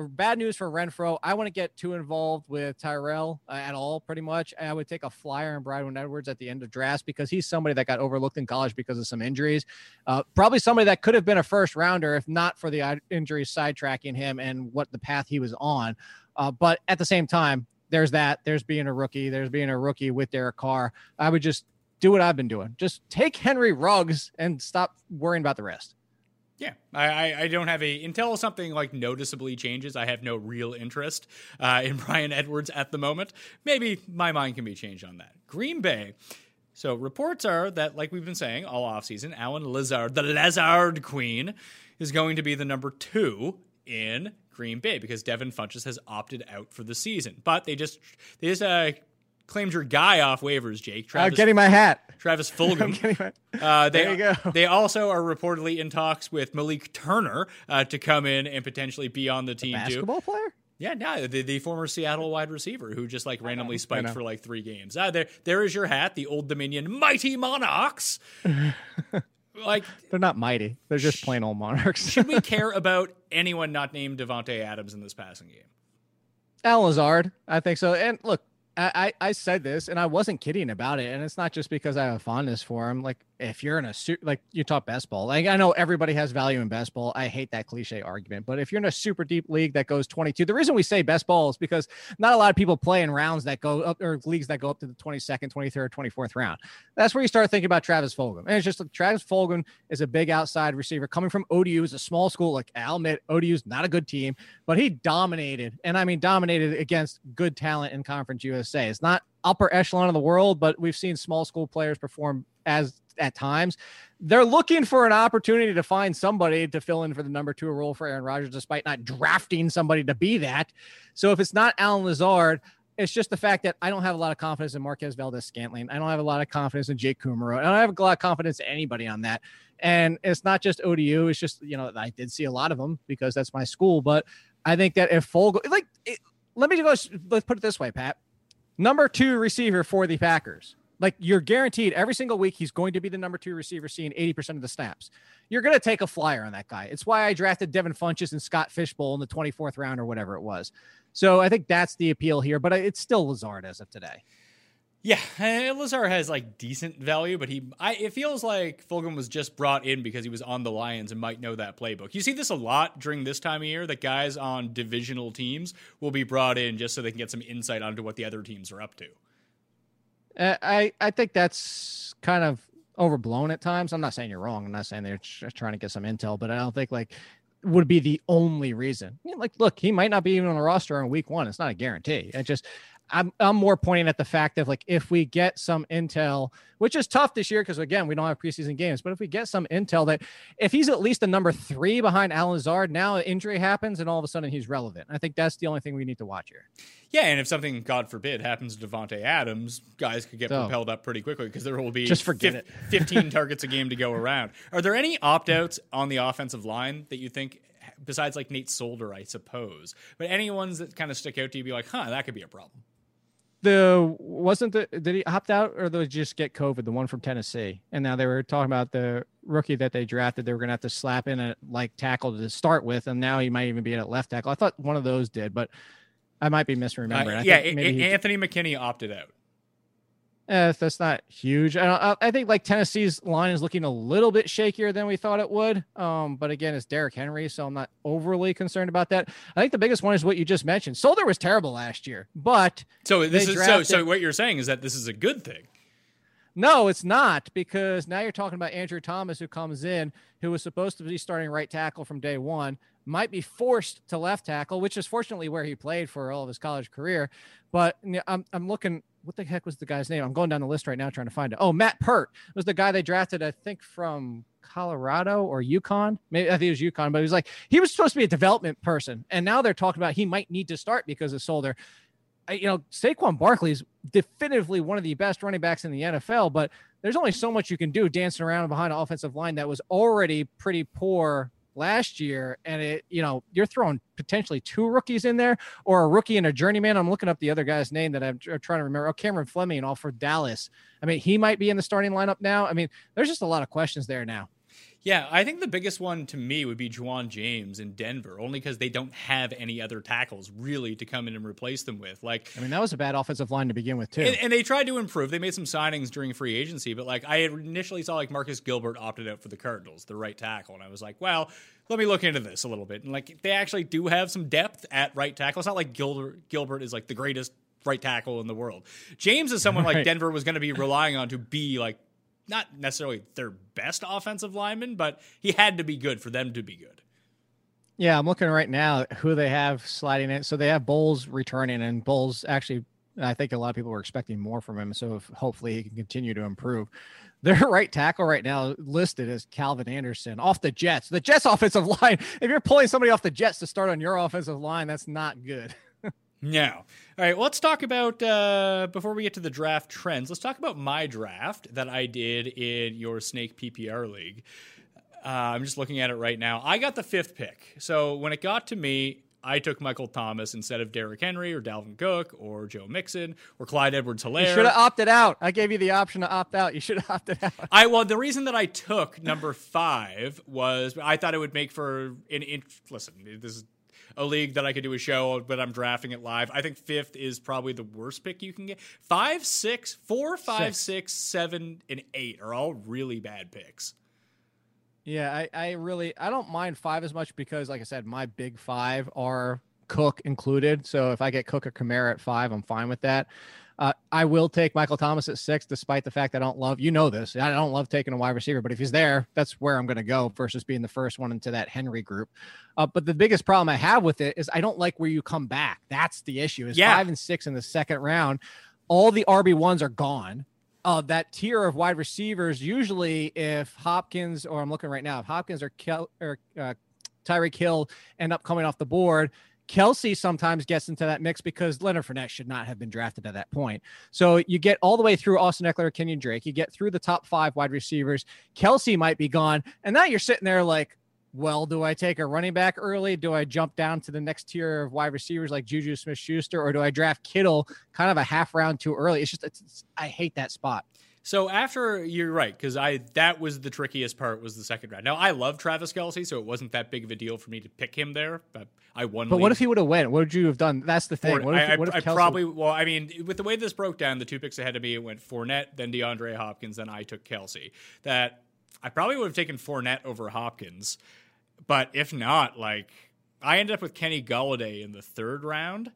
bad news for Renfrow. I want to get too involved with Tyrell uh, at all, pretty much. I would take a flyer on Bryan Edwards at the end of drafts because he's somebody that got overlooked in college because of some injuries. Uh, probably somebody that could have been a first rounder if not for the injuries sidetracking him and what the path he was on. Uh, but at the same time, there's that. There's being a rookie. There's being a rookie with Derek Carr. I would just do what I've been doing. Just take Henry Ruggs and stop worrying about the rest. Yeah, I, I, don't have a until something like noticeably changes. I have no real interest uh, in <laughs> Bryan Edwards at the moment. Maybe my mind can be changed on that. Green Bay. So reports are that, like we've been saying all offseason, Allen Lazard, the Lazard Queen, is going to be the number two in Green Bay because Devin Funchess has opted out for the season. But they just they just uh, claimed your guy off waivers, Jake. Travis, I'm getting my hat. Travis <laughs> Fulgham. my. Uh, they, There you go. <laughs> They also are reportedly in talks with Malik Turner uh, to come in and potentially be on the team too. Basketball player? Yeah, no, the, the former Seattle wide receiver who just like randomly spiked for like three games. Uh, there, there is your hat, the Old Dominion Mighty Monarchs. <laughs> like, They're not mighty. They're just plain old monarchs. should we care about anyone not named Davante Adams in this passing game? Al Lazard, I think so. And look, I, I said this, and I wasn't kidding about it. And it's not just because I have a fondness for him. Like, if you're in a suit, like you talk best ball, like I know everybody has value in best ball. I hate that cliche argument, but if you're in a super deep league that goes 22, the reason we say best ball is because not a lot of people play in rounds that go up or leagues that go up to the 22nd, 23rd, 24th round. That's where you start thinking about Travis Fulgham. And it's just like Travis Fulgham is a big outside receiver coming from ODU, is a small school. Like I'll admit, ODU's not a good team, but he dominated, and I mean dominated against good talent in Conference USA. It's not upper echelon of the world, but we've seen small school players perform as at times. They're looking for an opportunity to find somebody to fill in for the number two role for Aaron Rodgers, despite not drafting somebody to be that. So if it's not Allen Lazard, it's just the fact that I don't have a lot of confidence in Marquez Valdes-Scantling. I don't have a lot of confidence in Jake Kumerow. I don't have a lot of confidence in anybody on that. And it's not just ODU. It's just, you know, I did see a lot of them because that's my school. But I think that if Fogle, like, it, let me go, let's put it this way, Pat. Number two receiver for the Packers. Like you're guaranteed every single week he's going to be the number two receiver, seeing 80% of the snaps. You're going to take a flyer on that guy. It's why I drafted Devin Funchess and Scott Fishbowl in the 24th round or whatever it was. So I think that's the appeal here, but it's still Lazard as of today. Yeah, eh, Lazar has like decent value, but he I it feels like Fulgham was just brought in because he was on the Lions and might know that playbook. You see this a lot during this time of year that guys on divisional teams will be brought in just so they can get some insight onto what the other teams are up to. Uh, I I think that's kind of overblown at times. I'm not saying you're wrong. I'm not saying they're tr- trying to get some intel, but I don't think like would be the only reason. Like, look, he might not be even on the roster in week one. It's not a guarantee. It just I'm I'm more pointing at the fact of like if we get some intel, which is tough this year because again we don't have preseason games, but if we get some intel that if he's at least a number three behind Allen Lazard, now an injury happens and all of a sudden he's relevant. I think that's the only thing we need to watch here. Yeah, and if something, God forbid, happens to Davante Adams, guys could get So- propelled up pretty quickly because there will be Just forget it. <laughs> 15 targets a game to go around. Are there any opt outs on the offensive line that you think, besides like Nate Solder, I suppose, but any ones that kind of stick out to you, be like, huh, that could be a problem? The wasn't the did he opt out or did he just get COVID? The one from Tennessee, and now they were talking about the rookie that they drafted. They were going to have to slap in a like tackle to start with, and now he might even be at a left tackle. I thought one of those did, but I might be misremembering. Uh, I yeah, think maybe A- he- Anthony McKinney opted out. Eh, that's not huge. I, I think like Tennessee's line is looking a little bit shakier than we thought it would. Um, but again, it's Derrick Henry, so I'm not overly concerned about that. I think the biggest one is what you just mentioned. Solder was terrible last year, but So this is so. So what you're saying is that this is a good thing. no, it's not because now you're talking about Andrew Thomas, who comes in, who was supposed to be starting right tackle from day one, might be forced to left tackle, which is fortunately where he played for all of his college career. But I'm I'm looking. What the heck was the guy's name? I'm going down the list right now trying to find it. Oh, Matt Peart was the guy they drafted, I think, from Colorado or UConn. Maybe I think it was UConn, but he was like he was supposed to be a development person, and now they're talking about he might need to start because of Solder. You know, Saquon Barkley is definitively one of the best running backs in the NFL, but there's only so much you can do dancing around behind an offensive line that was already pretty poor last year. And it, you know, you're throwing potentially two rookies in there or a rookie and a journeyman. I'm looking up the other guy's name that I'm trying to remember. Oh, Cameron Fleming, all for Dallas. I mean, he might be in the starting lineup now. I mean, there's just a lot of questions there now. Yeah, I think the biggest one to me would be Ja'Wuan James in Denver, only because they don't have any other tackles really to come in and replace them with. Like, I mean, that was a bad offensive line to begin with, too. and, and they tried to improve. They made some signings during free agency, but like I initially saw like Marcus Gilbert opted out for the Cardinals, the right tackle, and I was like, well, let me look into this a little bit. And like they actually do have some depth at right tackle. It's not like Gilbert Gilbert is like the greatest right tackle in the world. James is someone like Denver was going to be relying on to be like not necessarily their best offensive lineman, but he had to be good for them to be good. Yeah, I'm looking right now who they have sliding in. So they have Bolles returning, and Bolles actually, I think a lot of people were expecting more from him. So hopefully he can continue to improve. <laughs> Their right tackle right now listed as Calvin Anderson off the Jets. The Jets <laughs> offensive line. If you're pulling somebody off the Jets to start on your offensive line, that's not good. <laughs> No. All right, well, let's talk about uh, before we get to the draft trends. Let's talk about my draft that I did in your Snake PPR league. Uh, I'm just looking at it right now. I got the fifth pick. So when it got to me, I took Michael Thomas instead of Derrick Henry or Dalvin Cook or Joe Mixon or Clyde Edwards You should have opted out. I gave you the option to opt out. You should have <laughs> opted out. I well, the reason that I took number five was I thought it would make for an in, listen. This is a league that I could do a show, but I'm drafting it live. I think fifth is probably the worst pick you can get. Five, six, four, five, Six. six, and eight are all really bad picks. Yeah, I, I really I don't mind five as much because, like I said, my big five are Cook included. So if I get Cook or Kamara at five, I'm fine with that. Uh, I will take Michael Thomas at six, despite the fact I don't love you know this. I don't love taking a wide receiver, but if he's there, that's where I'm going to go versus being the first one into that Henry group. Uh, but the biggest problem I have with it is I don't like where you come back. That's the issue. Is Yeah. five and six in the second round, all the RB ones are gone uh, that tier of wide receivers, usually if Hopkins or I'm looking right now, if Hopkins or Kel or uh, Tyreek Hill end up coming off the board, Kelce sometimes gets into that mix because Leonard Fournette should not have been drafted at that point. So you get all the way through Austin Ekeler, Kenyon Drake. You get through the top five wide receivers. Kelce might be gone, and now you're sitting there like. Well, do I take a running back early? Do I jump down to the next tier of wide receivers like Juju Smith Schuster, or do I draft Kittle kind of a half round too early? It's just, it's, I hate that spot. So after you're right, because I that was the trickiest part was the second round. Now I love Travis Kelce, so it wasn't that big of a deal for me to pick him there. But I won. But what if he would have went? What would you have done? That's the thing. What if, I, I- what if I Kelce- probably well, I mean, with the way this broke down, the two picks ahead of me, it went Fournette, then DeAndre Hopkins, then I took Kelce. That I probably would have taken Fournette over Hopkins, but if not, like I ended up with Kenny Golladay in the third round.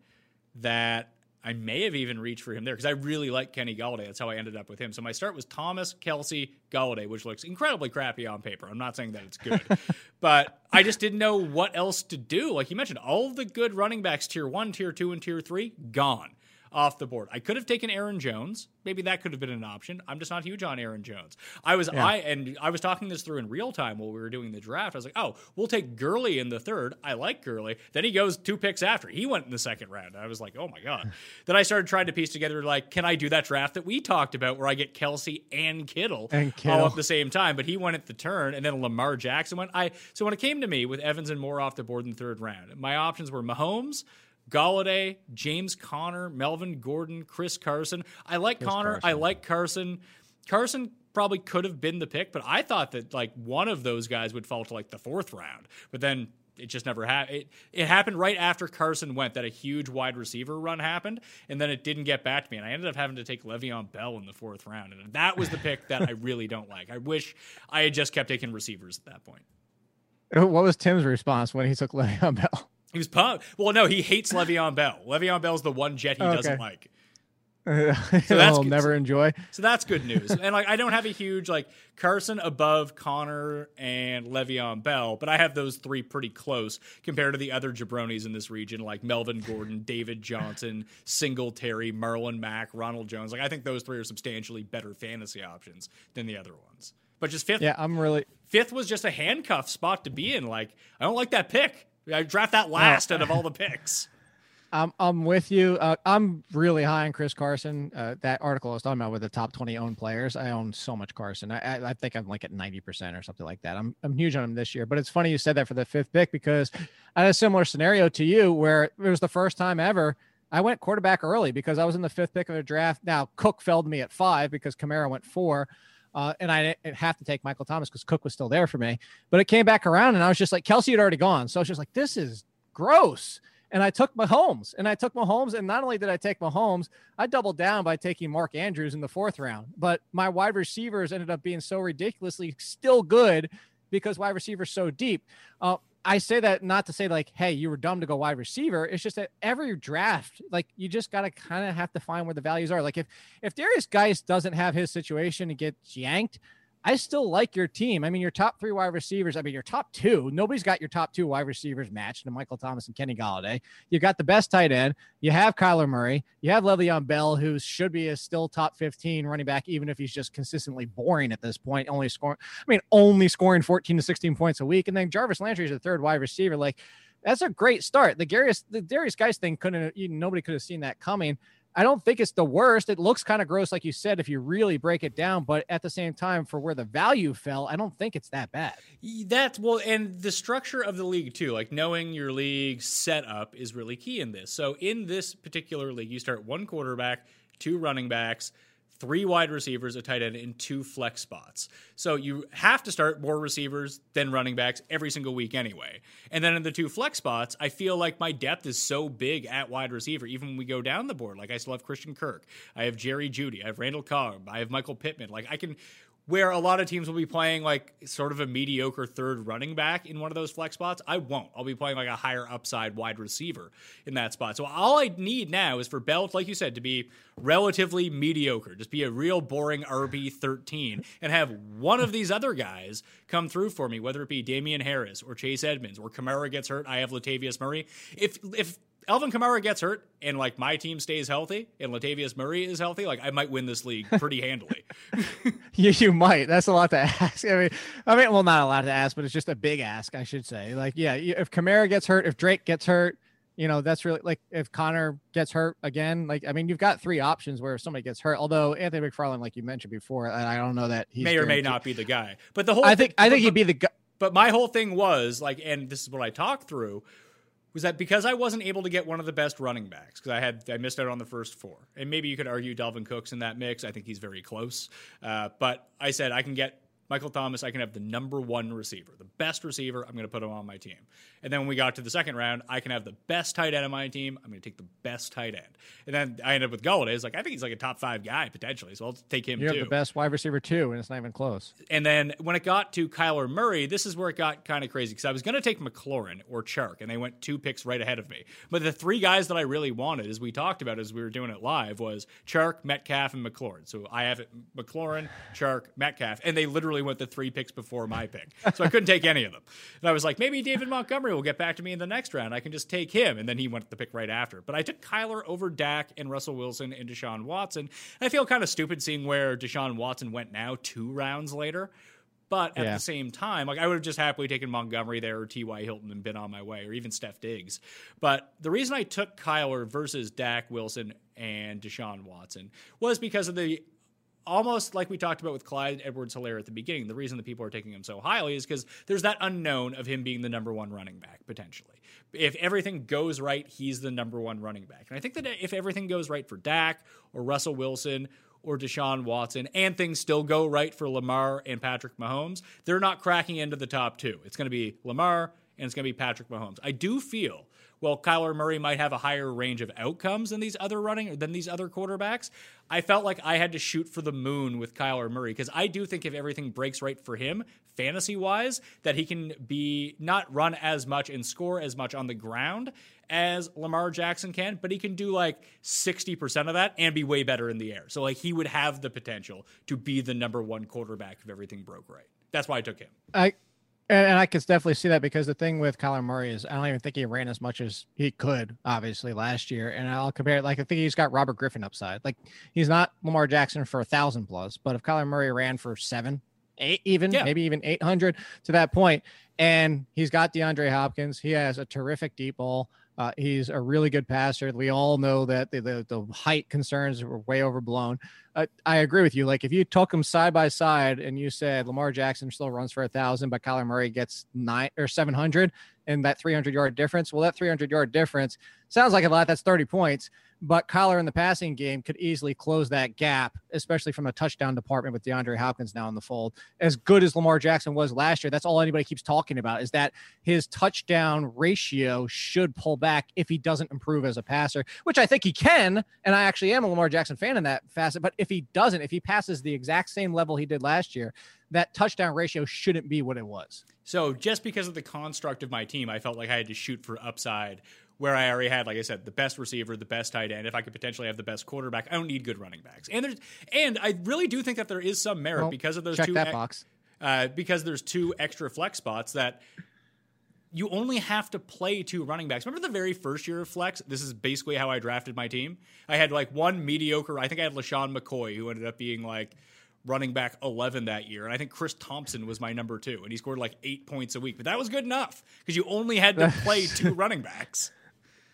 That I may have even reached for him there because I really like Kenny Golladay. That's how I ended up with him. So my start was Thomas, Kelce, Golladay, which looks incredibly crappy on paper. I'm not saying that it's good, <laughs> but I just didn't know what else to do. Like you mentioned, all the good running backs, tier one, tier two, and tier three, gone off the board. I could have taken Aaron Jones. Maybe that could have been an option. I'm just not huge on Aaron Jones. I was I and I was talking this through in real time while we were doing the draft. I was like, oh, we'll take Gurley in the third. I like Gurley. Then he goes two picks after. He went in the second round. I was like, oh my god. <laughs> then I started trying to piece together like, can I do that draft that we talked about where I get Kelce and Kittle, And all at the same time? But he went at the turn, and then Lamar Jackson went. I so when it came to me with Evans and Moore off the board in the third round, my options were Mahomes. Golladay, James Conner, Melvin Gordon, Chris Carson. I like Conner. I like Carson. Carson probably could have been the pick, but I thought that like one of those guys would fall to like the fourth round. But then it just never happened. It, it happened right after Carson went that a huge wide receiver run happened, and then it didn't get back to me. And I ended up having to take Le'Veon Bell in the fourth round. And that was the pick that I <laughs> really don't like. I wish I had just kept taking receivers at that point. What was Tim's response when he took Le'Veon Bell? He was pumped. Well, no, he hates Le'Veon Bell. Le'Veon Bell's the one jet he Okay. doesn't like. <laughs> so that's I'll never enjoy. So that's good news. and like I don't have a huge like Carson above Conner and Le'Veon Bell, but I have those three pretty close compared to the other jabronis in this region, like Melvin Gordon, David Johnson, Singletary, Marlon Mack, Ronald Jones. Like I think those three are substantially better fantasy options than the other ones. But just fifth Yeah, I'm really. fifth was just a handcuff spot to be in. Like I don't like that pick. I draft that last out of all the picks. <laughs> I'm I'm with you. Uh, I'm really high on Chris Carson. Uh, that article I was talking about with the top 20 owned players. I own so much Carson. I, I, I think I'm like at 90 percent or something like that. I'm I'm huge on him this year. But it's funny you said that for the fifth pick because I had a similar scenario to you where it was the first time ever I went quarterback early because I was in the fifth pick of the draft. Now Cook fell to me at five because Kamara went four. Uh, and I didn't have to take Michael Thomas because Cook was still there for me. But it came back around, and I was just like, Kelce had already gone. So I was just like, this is gross. And I took Mahomes, and I took Mahomes. And not only did I take Mahomes, I doubled down by taking Mark Andrews in the fourth round. But my wide receivers ended up being so ridiculously still good because wide receivers so deep. Uh, I say that not to say like, hey, you were dumb to go wide receiver. It's just that every draft, like you just gotta kind of have to find where the values are. Like if if Derrius Guice doesn't have his situation and gets yanked, I still like your team. I mean, your top three wide receivers. I mean, your top two. Nobody's got your top two wide receivers matched to Michael Thomas and Kenny Golladay. You got the best tight end. You have Kyler Murray. You have Le'Veon Bell, who should be a still top 15 running back, even if he's just consistently boring at this point, only scoring. I mean, only scoring 14 to 16 points a week. And then Jarvis Landry is the third wide receiver. Like, that's a great start. The Derrius, the Derrius Guice thing couldn't. Nobody could have seen that coming. I don't think it's the worst. It looks kind of gross, like you said, if you really break it down. But at the same time, for where the value fell, I don't think it's that bad. That's well, and the structure of the league too, like knowing your league setup is really key in this. So in this particular league, you start one quarterback, two running backs, three wide receivers, a tight end, and two flex spots. So you have to start more receivers than running backs every single week anyway. And then in the two flex spots, I feel like my depth is so big at wide receiver, even when we go down the board. Like I still have Christian Kirk, I have Jerry Jeudy, I have Randall Cobb, I have Michael Pittman. Like I can where a lot of teams will be playing like sort of a mediocre third running back in one of those flex spots. I won't. I'll be playing like a higher upside wide receiver in that spot. So all I need now is for Belt, like you said, to be relatively mediocre, just be a real boring RB 13 and have one of these other guys come through for me, whether it be Damien Harris or Chase Edmonds or Kamara gets hurt. I have Latavius Murray. If, if, Alvin Kamara gets hurt and like my team stays healthy and Latavius Murray is healthy, like I might win this league pretty handily. <laughs> you, you might. That's a lot to <laughs> ask. I mean, I mean, well, not a lot to ask, but it's just a big ask, I should say. Like, yeah, if Kamara gets hurt, if Drake gets hurt, you know, that's really like if Conner gets hurt again. Like, I mean, you've got three options where if somebody gets hurt. Although Anthony McFarland, like you mentioned before, and I don't know that he may or may not be the guy. But the whole I think thing, I think but, he'd be the guy. But my whole thing was like, and this is what I talked through, was that because I wasn't able to get one of the best running backs because I had I missed out on the first four, and maybe you could argue Dalvin Cook's in that mix. I think he's very close, uh, but I said I can get Michael Thomas. I can have the number one receiver, the best receiver. I'm going to put him on my team. And then when we got to the second round, I can have the best tight end on my team. I'm going to take the best tight end. And then I ended up with Golladay. It's like I think he's like a top five guy potentially, so I'll take him You have the best wide receiver too, and it's not even close. And then when it got to Kyler Murray, this is where it got kind of crazy because I was going to take McLaurin or Chark, and they went two picks right ahead of me. But the three guys that I really wanted, as we talked about as we were doing it live, was Chark, Metcalf, and McLaurin. So I have it McLaurin, Chark, Metcalf, and they literally went the three picks before my pick. So I couldn't take any of them. And I was like, maybe David Montgomery will get back to me in the next round. I can just take him. And then he went the pick right after. But I took Kyler over Dak and Russell Wilson and Deshaun Watson. And I feel kind of stupid seeing where Deshaun Watson went now, two rounds later. But at Yeah. the same time, like I would have just happily taken Montgomery there or T.Y. Hilton and been on my way, or even Steph Diggs. But the reason I took Kyler versus Dak Wilson and Deshaun Watson was because of the almost like we talked about with Clyde Edwards Helaire at the beginning. The reason that people are taking him so highly is because there's that unknown of him being the number one running back potentially. If everything goes right, he's the number one running back. And I think that if everything goes right for Dak or Russell Wilson or Deshaun Watson, and things still go right for Lamar and Patrick Mahomes, they're not cracking into the top two. It's going to be Lamar and it's going to be Patrick Mahomes. I do feel well, Kyler Murray might have a higher range of outcomes than these other running than these other quarterbacks. I felt like I had to shoot for the moon with Kyler Murray because I do think if everything breaks right for him, fantasy wise, that he can be not run as much and score as much on the ground as Lamar Jackson can, but he can do like 60% of that and be way better in the air. So like he would have the potential to be the number one quarterback if everything broke right. That's why I took him. I and, and I can definitely see that because the thing with Kyler Murray is I don't even think he ran as much as he could, obviously, last year. And I'll compare it like I think he's got Robert Griffin upside. Like he's not Lamar Jackson for a thousand plus, but if Kyler Murray ran for seven, eight, even Yeah. maybe even 800 to that point, and he's got DeAndre Hopkins, he has a terrific deep ball. Uh, he's a really good passer. We all know that the, the, the height concerns were way overblown. Uh, I agree with you. Like if you took them side by side and you said Lamar Jackson still runs for a thousand, but Kyler Murray gets nine or 700 and that 300 yard difference. Well, that 300 yard difference sounds like a lot. That's 30 points, but Kyler in the passing game could easily close that gap, especially from a touchdown department with DeAndre Hopkins now in the fold. As good as Lamar Jackson was last year, that's all anybody keeps talking about is that his touchdown ratio should pull back if he doesn't improve as a passer, which I think he can. And I actually am a Lamar Jackson fan in that facet. But if he doesn't, if he passes the exact same level he did last year, that touchdown ratio shouldn't be what it was. So just because of the construct of my team, I felt like I had to shoot for upside where I already had, like I said, the best receiver, the best tight end. If I could potentially have the best quarterback, I don't need good running backs. And there's and I really do think that there is some merit Well, because of those check two that box. uh, because there's two extra flex spots that you only have to play two running backs. Remember the very first year of flex? This is basically how I drafted my team. I had like one mediocre. I think I had LeSean McCoy, who ended up being like running back 11 that year. And I think Chris Thompson was my number two, and he scored like eight points a week. But that was good enough because you only had to <laughs> play two running backs.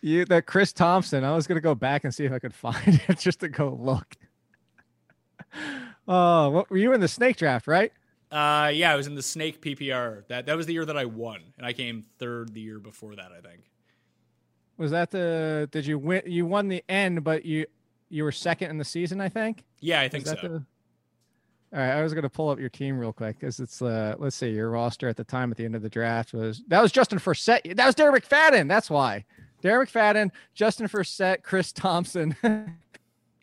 You that Chris Thompson. I was gonna go back and see if I could find <laughs> it just to go look. Oh, what were you in the snake draft, right? Uh, yeah, I was in the Snake PPR. That that was the year that I won, and I came third the year before that. I think. Was that the? Did you win? You won the end, but you you were second in the season, I think. Yeah, I think so. that the- All right, I was gonna pull up your team real quick because it's uh let's see your roster at the time at the end of the draft was that was Justin Forsett. That was Derek McFadden. That's why. Derek McFadden, Justin Forsett, Chris Thompson, <laughs>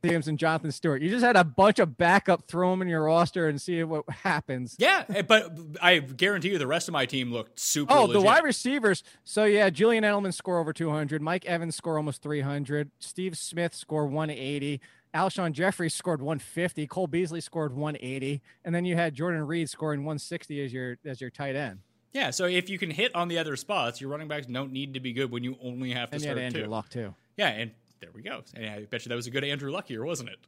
Williams, and Jonathan Stewart. You just had a bunch of backup. Throw them in your roster and see what happens. Yeah, eh, but I guarantee you the rest of my team looked super. Oh, the wide receivers. So yeah, Julian Edelman score over 200. Mike Evans score almost 300. Steve Smith score 180. Alshon Jeffery scored 150. Cole Beasley scored 180, and then you had Jordan Reed scoring 160 as your as your tight end. Yeah, so if you can hit on the other spots, your running backs don't need to be good when you only have to And you had start Andrew two. Luck too. Yeah, and there we go. And I bet you that was a good Andrew Luck year, wasn't it?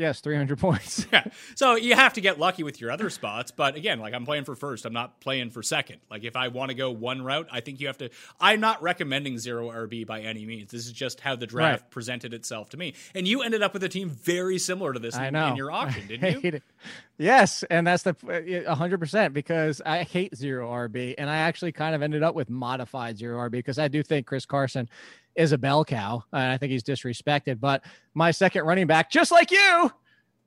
Yes, 300 points. <laughs> Yeah. So you have to get lucky with your other spots, but again, like I'm playing for first, I'm not playing for second. Like if I want to go one route, I think you have to. I'm not recommending zero RB by any means. This is just how the draft Right. presented itself to me. And you ended up with a team very similar to this I in, know. in your auction, <laughs> didn't you? hate it. Yes, and that's the uh, 100% because I hate zero RB, and I actually kind of ended up with modified zero RB because I do think Chris Carson is a bell cow, and I think he's disrespected. But my second running back, just like you,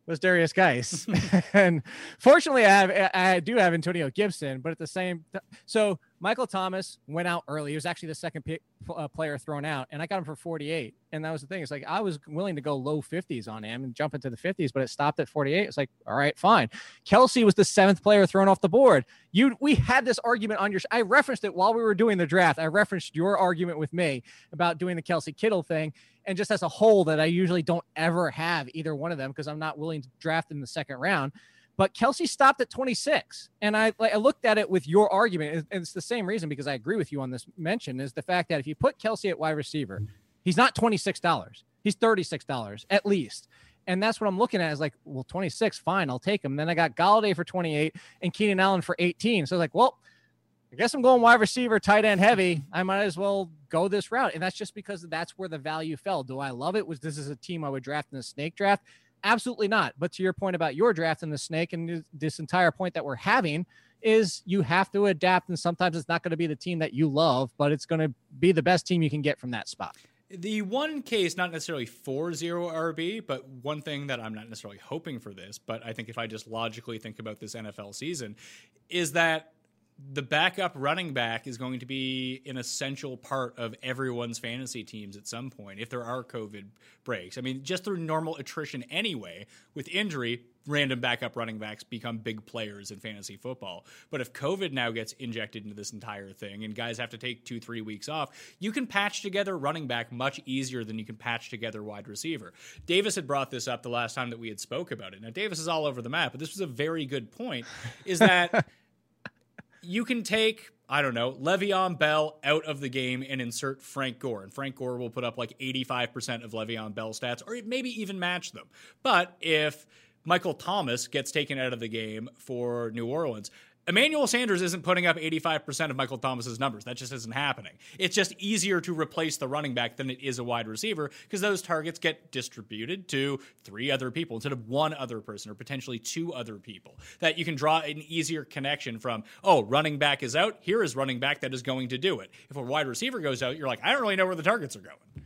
was Darius Geis, <laughs> and fortunately, I have I do have Antonio Gibson, but at the same, so Michael Thomas went out early. He was actually the second uh, player thrown out, and I got him for 48. And that was the thing. It's like I was willing to go low 50s on him and jump into the 50s, but it stopped at 48. It's like, all right, fine. Kelce was the seventh player thrown off the board. You, we had this argument on your. I referenced it while we were doing the draft. I referenced your argument with me about doing the Kelce Kittle thing, and just as a whole, that I usually don't ever have either one of them because I'm not willing to draft in the second round but Kelce stopped at 26. And I like I looked at it with your argument, and it's the same reason because I agree with you on this mention is the fact that if you put Kelce at wide receiver, he's not $26. He's $36 at least. And that's what I'm looking at is like, well, 26, fine, I'll take him. Then I got Golladay for 28 and Keenan Allen for 18. So I was like, well, I guess I'm going wide receiver, tight end heavy. I might as well go this route. And that's just because that's where the value fell. Do I love it? Was this is a team I would draft in a snake draft? Absolutely not. But to your point about your draft in the snake and this entire point that we're having is you have to adapt. And sometimes it's not going to be the team that you love, but it's going to be the best team you can get from that spot. The one case, not necessarily for zero RB, but one thing that I'm not necessarily hoping for this, but I think if I just logically think about this NFL season, is that the backup running back is going to be an essential part of everyone's fantasy teams at some point if there are COVID breaks. I mean, just through normal attrition anyway, with injury, random backup running backs become big players in fantasy football. But if COVID now gets injected into this entire thing and guys have to take two, three weeks off, you can patch together running back much easier than you can patch together wide receiver. Davis had brought this up the last time that we had spoke about it. Now Davis is all over the map, but this was a very good point. Is that <laughs> you can take I don't know, Le'Veon Bell out of the game and insert Frank Gore. And Frank Gore will put up like 85% of Le'Veon Bell stats, or maybe even match them. But if Michael Thomas gets taken out of the game for New Orleans. Emmanuel Sanders isn't putting up 85% of Michael Thomas's numbers. That just isn't happening. It's just easier to replace the running back than it is a wide receiver because those targets get distributed to three other people instead of one other person or potentially two other people. That you can draw an easier connection from, oh, running back is out. Here is running back that is going to do it. If a wide receiver goes out, you're like, I don't really know where the targets are going.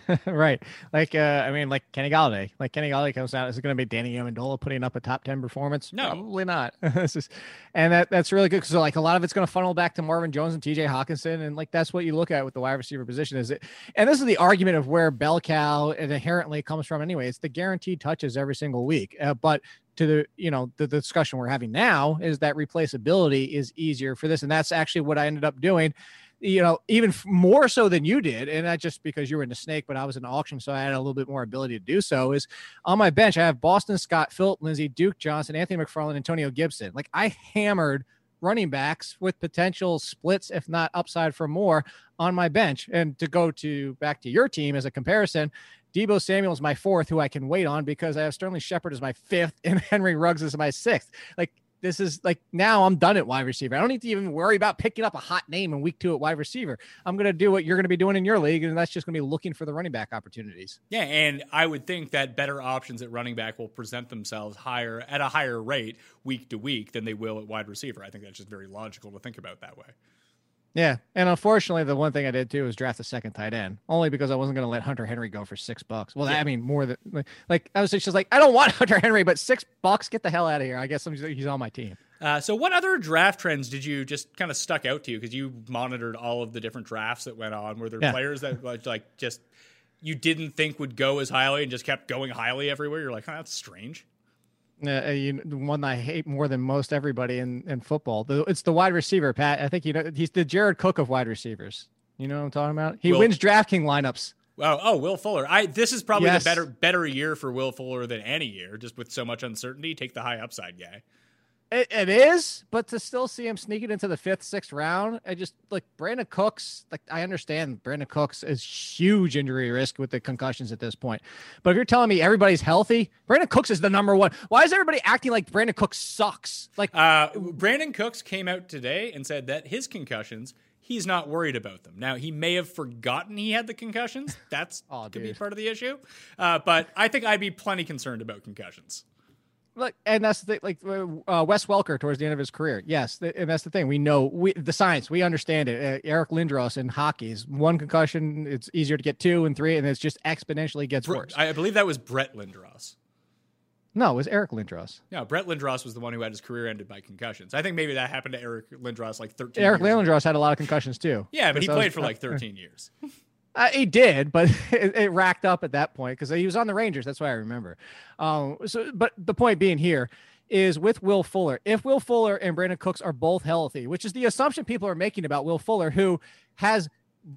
<laughs> right. Like, uh, I mean, like Kenny Golladay. Like Kenny Golladay comes out. Is it going to be Danny Amendola putting up a top ten performance? No, probably not. <laughs> this is, and that that's really good. So like a lot of it's going to funnel back to Marvin Jones and T.J. Hockenson, and like that's what you look at with the wide receiver position. Is it? And this is the argument of where bell cow inherently comes from. Anyway, it's the guaranteed touches every single week. Uh, but to the you know the, the discussion we're having now is that replaceability is easier for this, and that's actually what I ended up doing you know, even more so than you did, and not just because you were in the snake, but I was in auction, so I had a little bit more ability to do so. Is on my bench, I have Boston Scott, Philip Lindsay, Duke Johnson, Anthony McFarland, Antonio Gibson. Like I hammered running backs with potential splits, if not upside for more, on my bench. And to go to back to your team as a comparison, Deebo Samuel is my fourth, who I can wait on because I have Sterling Shepard as my fifth <laughs> and Henry Ruggs as my sixth. Like this is like now I'm done at wide receiver. I don't need to even worry about picking up a hot name in week two at wide receiver. I'm going to do what you're going to be doing in your league, and that's just going to be looking for the running back opportunities. Yeah, and I would think that better options at running back will present themselves higher at a higher rate week to week than they will at wide receiver. I think that's just very logical to think about that way. Yeah, and unfortunately, the one thing I did too was draft a second tight end, only because I wasn't going to let Hunter Henry go for six bucks. Well, yeah. I mean, more than like I was just like, I don't want <laughs> Hunter Henry, but six bucks, get the hell out of here. I guess I'm, he's on my team. Uh, so, what other draft trends did you just kind of stuck out to you because you monitored all of the different drafts that went on? Were there yeah. players that like just you didn't think would go as highly and just kept going highly everywhere? You're like, oh, that's strange. Uh, you, the one I hate more than most everybody in, in football. The, it's the wide receiver, Pat. I think you know he's the Jared Cook of wide receivers. You know what I'm talking about? He Will, wins DraftKings lineups. Oh, oh, Will Fuller. I this is probably yes. the better better year for Will Fuller than any year, just with so much uncertainty. Take the high upside guy. It, it is, but to still see him sneaking into the fifth, sixth round, I just like Brandin Cooks. Like I understand Brandin Cooks is huge injury risk with the concussions at this point, but if you're telling me everybody's healthy, Brandin Cooks is the number one. Why is everybody acting like Brandin Cooks sucks? Like uh, Brandin Cooks came out today and said that his concussions he's not worried about them. Now he may have forgotten he had the concussions. That's <laughs> oh, could be part of the issue. Uh, but I think I'd be plenty concerned about concussions. Like, and that's the thing. Like uh, Wes Welker towards the end of his career, yes, th- and that's the thing. We know we the science. We understand it. Uh, Eric Lindros in hockey is one concussion. It's easier to get two and three, and it's just exponentially gets Bre- worse. I believe that was Brett Lindros. No, it was Eric Lindros. No, Brett Lindros was the one who had his career ended by concussions. I think maybe that happened to Eric Lindros like 13 Eric Lindros had a lot of concussions too. Yeah, but he played was, for like 13 <laughs> years. Uh, he did, but <laughs> it, it, racked up at that point because he was on the Rangers. That's why I remember. Um, so, but the point being here is with Will Fuller. If Will Fuller and Brandin Cooks are both healthy, which is the assumption people are making about Will Fuller, who has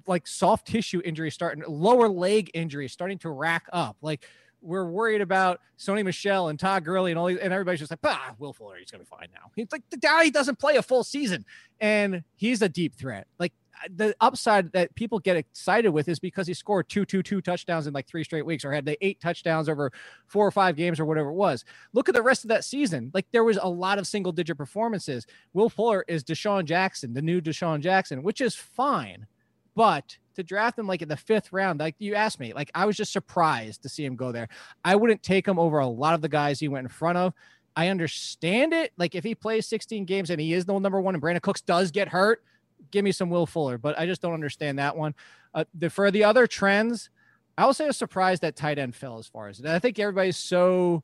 like soft tissue injury starting, lower leg injury starting to rack up, like we're worried about Sony Michel and Todd Gurley and all these, and everybody's just like, ah, Will Fuller, he's gonna be fine now. He's like the guy doesn't play a full season, and he's a deep threat. Like the upside that people get excited with is because he scored two, two, two touchdowns in like three straight weeks, or had the eight touchdowns over four or five games, or whatever it was. Look at the rest of that season. Like there was a lot of single digit performances. Will Fuller is DeSean Jackson, the new DeSean Jackson, which is fine, but to draft him like in the fifth round, like you asked me, like I was just surprised to see him go there. I wouldn't take him over a lot of the guys he went in front of. I understand it. Like if he plays 16 games and he is the number one, and Brandin Cooks does get hurt give me some Will Fuller, but I just don't understand that one. Uh, the, for the other trends, I will say I was surprised that tight end fell as far as I think everybody's so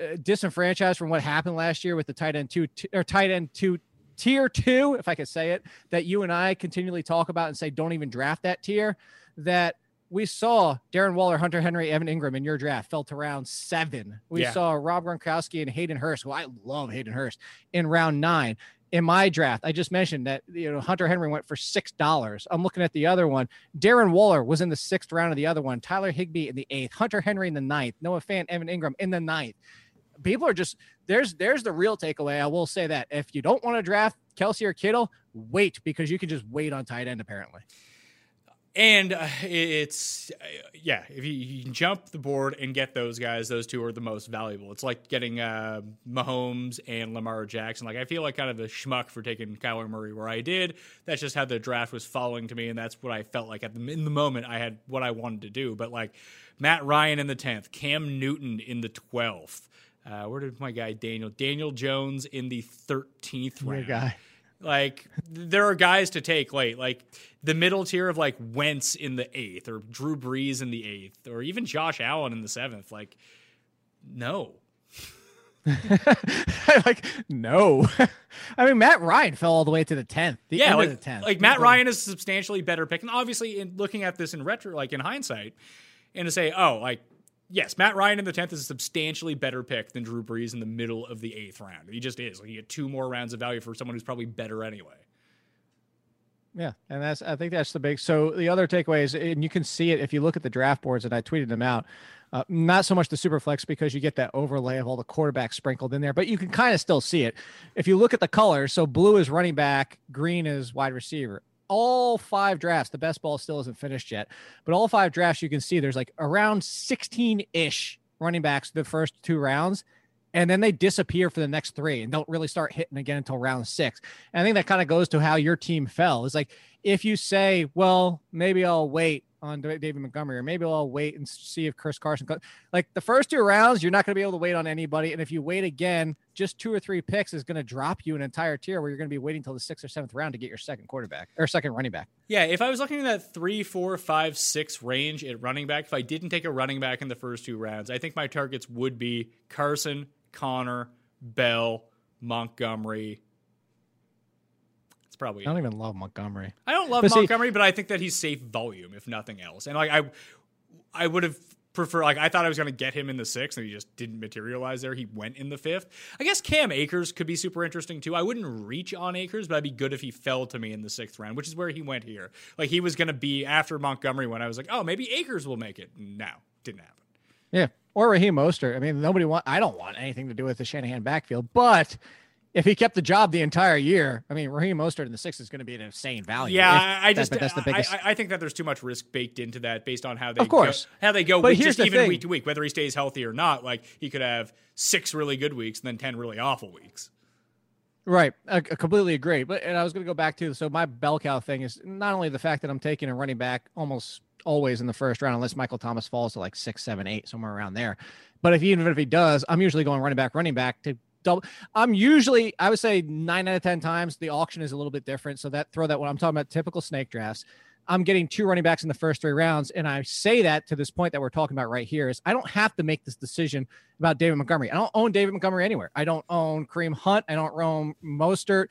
uh, disenfranchised from what happened last year with the tight end two, two or tight end two tier two, if I could say it, that you and I continually talk about and say don't even draft that tier, that we saw Darren Waller, Hunter Henry, Evan Engram in your draft fell to round seven. We Yeah. saw Rob Gronkowski and Hayden Hurst, who I love Hayden Hurst, in round nine. In my draft, I just mentioned that you know Hunter Henry went for six dollars. I'm looking at the other one. Darren Waller was in the sixth round of the other one. Tyler Higbee in the eighth. Hunter Henry in the ninth. Noah Fant, Evan Engram in the ninth. People are just there's there's the real takeaway. I will say that if you don't want to draft Kelce or Kittle, wait because you can just wait on tight end apparently. And uh, it's uh, yeah, if you, you can jump the board and get those guys, those two are the most valuable. It's like getting uh, Mahomes and Lamar Jackson. Like I feel like kind of a schmuck for taking Kyler Murray where I did. That's just how the draft was falling to me, and that's what I felt like at the in the moment. I had what I wanted to do, but like Matt Ryan in the tenth, Cam Newton in the twelfth. Uh, where did my guy Daniel Daniel Jones in the thirteenth Your round? guy. Like there are guys to take late, like the middle tier of like Wentz in the eighth, or Drew Brees in the eighth, or even Josh Allen in the seventh. Like, no, <laughs> like no. <laughs> I mean Matt Ryan fell all the way to the tenth. The yeah, end like of the tenth. like Matt Ryan is a substantially better pick, and obviously, in looking at this in retro, like in hindsight, and to say, oh, like yes, Matt Ryan in the tenth is a substantially better pick than Drew Brees in the middle of the eighth round. He just is. Like, you get two more rounds of value for someone who's probably better anyway. Yeah, and that's I think that's the big. So the other takeaway is, and you can see it if you look at the draft boards, and I tweeted them out. Uh, not so much the super flex because you get that overlay of all the quarterbacks sprinkled in there, but you can kind of still see it if you look at the colors. So blue is running back, green is wide receiver. All five drafts, the best ball still isn't finished yet, but all five drafts you can see there's like around 16 ish running backs the first two rounds, and then they disappear for the next three and don't really start hitting again until round six. And I think that kind of goes to how your team fell. It's like if you say, well, maybe I'll wait on David Montgomery, or maybe I'll wait and see if Chris Carson, co-" like the first two rounds, you're not going to be able to wait on anybody. And if you wait again, just two or three picks is going to drop you an entire tier where you're going to be waiting until the sixth or seventh round to get your second quarterback or second running back. Yeah, if I was looking at that three, four, five, six range at running back, if I didn't take a running back in the first two rounds, I think my targets would be Carson, Connor, Bell, Montgomery. It's probably. I don't even love Montgomery. I don't love But see- Montgomery, but I think that he's safe volume, if nothing else. And like I, I would have preferred. Like I thought I was going to get him in the sixth, and he just didn't materialize there. He went in the fifth. I guess Cam Akers could be super interesting too. I wouldn't reach on Akers, but I'd be good if he fell to me in the sixth round, which is where he went here. Like he was going to be after Montgomery when I was like, oh, maybe Akers will make it. No, didn't happen. Yeah. Or Raheem Mostert. I mean, nobody want, I don't want anything to do with the Shanahan backfield, but if he kept the job the entire year, I mean, Raheem Mostert in the sixth is going to be an insane value. Yeah, I I just that's the biggest. I, I think that there's too much risk baked into that based on how they Of course. go, how they go But week, here's just even thing. week to week, whether he stays healthy or not. Like he could have six really good weeks and then ten really awful weeks. Right. I, I completely agree. But and I was going to go back to so my bell cow thing is not only the fact that I'm taking a running back almost always in the first round, unless Michael Thomas falls to like six, seven, eight, somewhere around there. But if even if he does, I'm usually going running back, running back to double. I'm usually I would say nine out of ten times the auction is a little bit different. So that throw that when I'm talking about typical snake drafts. I'm getting two running backs in the first three rounds. And I say that to this point that we're talking about right here is I don't have to make this decision about David Montgomery. I don't own David Montgomery anywhere. I don't own Kareem Hunt. I don't own Mostert,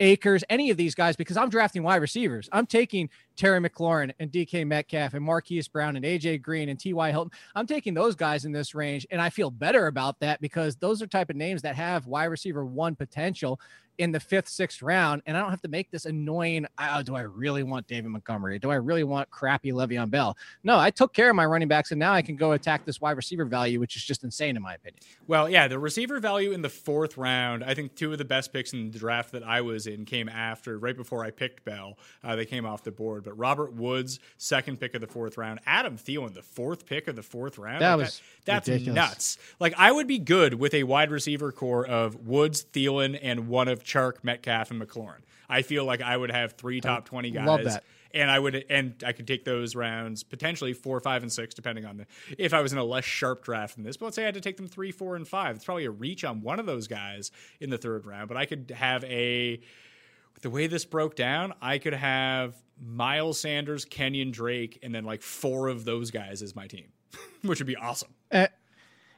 Akers, any of these guys because I'm drafting wide receivers. I'm taking Terry McLaurin and DK Metcalf and Marquise Brown and AJ Green and T.Y. Hilton. I'm taking those guys in this range. And I feel better about that because those are type of names that have wide receiver one potential in the fifth, sixth round. And I don't have to make this annoying. Oh, do I really want David Montgomery? Do I really want crappy Le'Veon Bell? No, I took care of my running backs, and now I can go attack this wide receiver value, which is just insane in my opinion. Well, yeah, the receiver value in the fourth round. I think two of the best picks in the draft that I was in came after, right before I picked Bell. Uh, they came off the board. But Robert Woods, second pick of the fourth round. Adam Thielen, the fourth pick of the fourth round. That Like, was that's ridiculous. nuts. Like I would be good with a wide receiver core of Woods, Thielen, and one of Chark, Metcalf, and McLaurin. I feel like I would have three top twenty guys. love that. And I would, and I could take those rounds potentially four, five, and six, depending on the if I was in a less sharp draft than this. But let's say I had to take them three, four, and five. It's probably a reach on one of those guys in the third round. But I could have a the way this broke down, I could have Miles Sanders, Kenyon Drake, and then like four of those guys as my team, <laughs> which would be awesome. And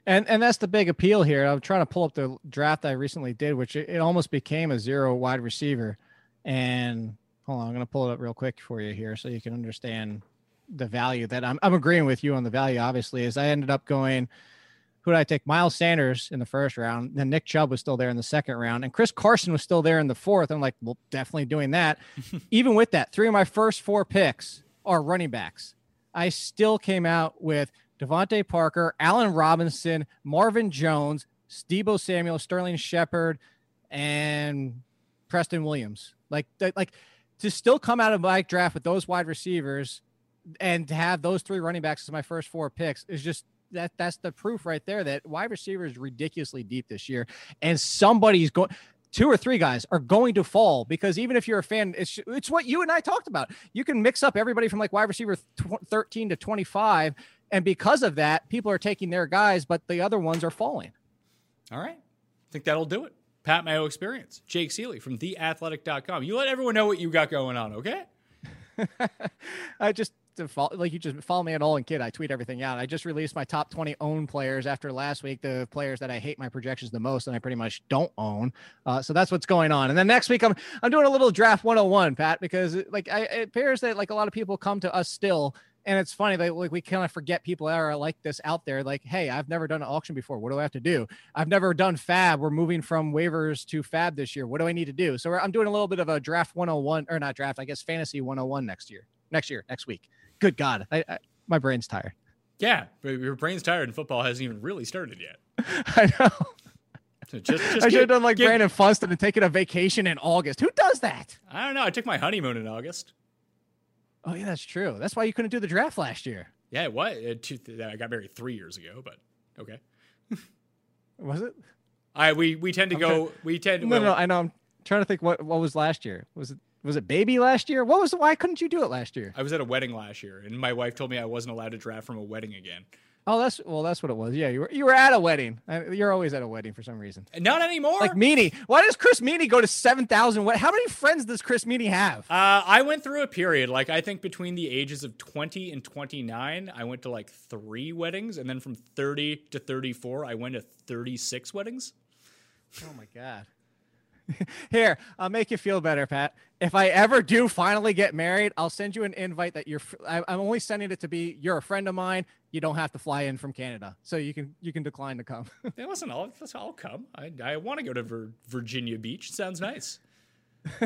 And and that's the big appeal here. I'm trying to pull up the draft I recently did, which it, it almost became a zero wide receiver. And hold on, I'm going to pull it up real quick for you here so you can understand the value that I'm, I'm agreeing with you on the value. Obviously, is I ended up going. Who did I take? Miles Sanders in the first round. Then Nick Chubb was still there in the second round, and Chris Carson was still there in the fourth. I'm like, well, definitely doing that. <laughs> Even with that, three of my first four picks are running backs. I still came out with DeVante Parker, Allen Robinson, Marvin Jones, Deebo Samuel, Sterling Shepard, and Preston Williams. Like, like to still come out of my draft with those wide receivers and to have those three running backs as my first four picks is just that that's the proof right there that wide receiver is ridiculously deep this year and somebody's going two or three guys are going to fall because even if you're a fan, it's it's what you and I talked about. You can mix up everybody from like wide receiver th- 13 to 25, and because of that, people are taking their guys, but the other ones are falling. All right, I think that'll do it. Pat Mayo experience. Jake Ciely from theathletic.com. You let everyone know what you got going on, okay? <laughs> I just follow, like you just follow me at all and kid. I tweet everything out. I just released my top 20 own players after last week, the players that I hate my projections the most and I pretty much don't own. Uh, so that's what's going on. And then next week I'm I'm doing a little draft 101, Pat, because like I, it appears that like a lot of people come to us still. And it's funny that like we kind of forget people that are like this out there. Like, hey, I've never done an auction before. What do I have to do? I've never done FAAB. We're moving from waivers to FAAB this year. What do I need to do? So I'm doing a little bit of a draft 101 or not draft, I guess fantasy 101 next year. Next year, next week good God, I, I, my brain's tired. Yeah, but your brain's tired, and football hasn't even really started yet. <laughs> I know. So just, just <laughs> I should have done like give, Brandon Funston and taken a vacation in August. Who does that? I don't know. I took my honeymoon in August. Oh yeah, that's true. That's why you couldn't do the draft last year. Yeah, what? I got married three years ago, but okay. was it? I we we tend to I'm go. Trying, we tend. No, well, no, I know. I'm trying to think what what was last year. Was it was it baby last year? What was why couldn't you do it last year? I was at a wedding last year, and my wife told me I wasn't allowed to draft from a wedding again. Oh, that's well, that's what it was. Yeah, you were you were at a wedding. You're always at a wedding for some reason. Not anymore. Like Meaney. Why does Chris Meaney go to seven thousand? How many friends does Chris Meaney have? Uh, I went through a period, like I think between the ages of twenty and twenty nine, I went to like three weddings, and then from thirty to thirty four, I went to thirty six weddings. Oh my god. <laughs> Here, I'll make you feel better, Pat. If I ever do finally get married, I'll send you an invite that you're. I'm only sending it to be you're a friend of mine. You don't have to fly in from Canada, so you can you can decline to come. <laughs> yeah, listen, I'll I'll come. I I want to go to Vir- Virginia Beach. Sounds nice. <laughs>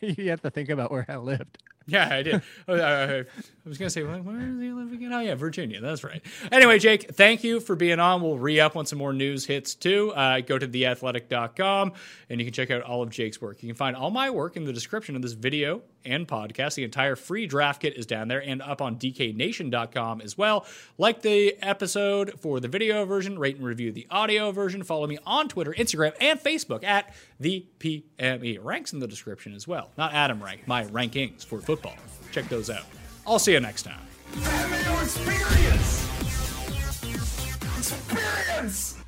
you have to think about where I lived. Yeah, I did. I, I, was going to say, where does he live again? Oh, yeah, Virginia. That's right. Anyway, Jake, thank you for being on. We'll re up on some more news hits too. Uh, go to theathletic.com and you can check out all of Jake's work. You can find all my work in the description of this video and podcast. The entire free draft kit is down there and up on dknation.com as well. Like the episode for the video version, rate and review the audio version. Follow me on Twitter, Instagram, and Facebook at the PME. Ranks in the description as well. Not Adam Rank, my rankings for football football. Check those out. I'll see you next time. Experience! Experience!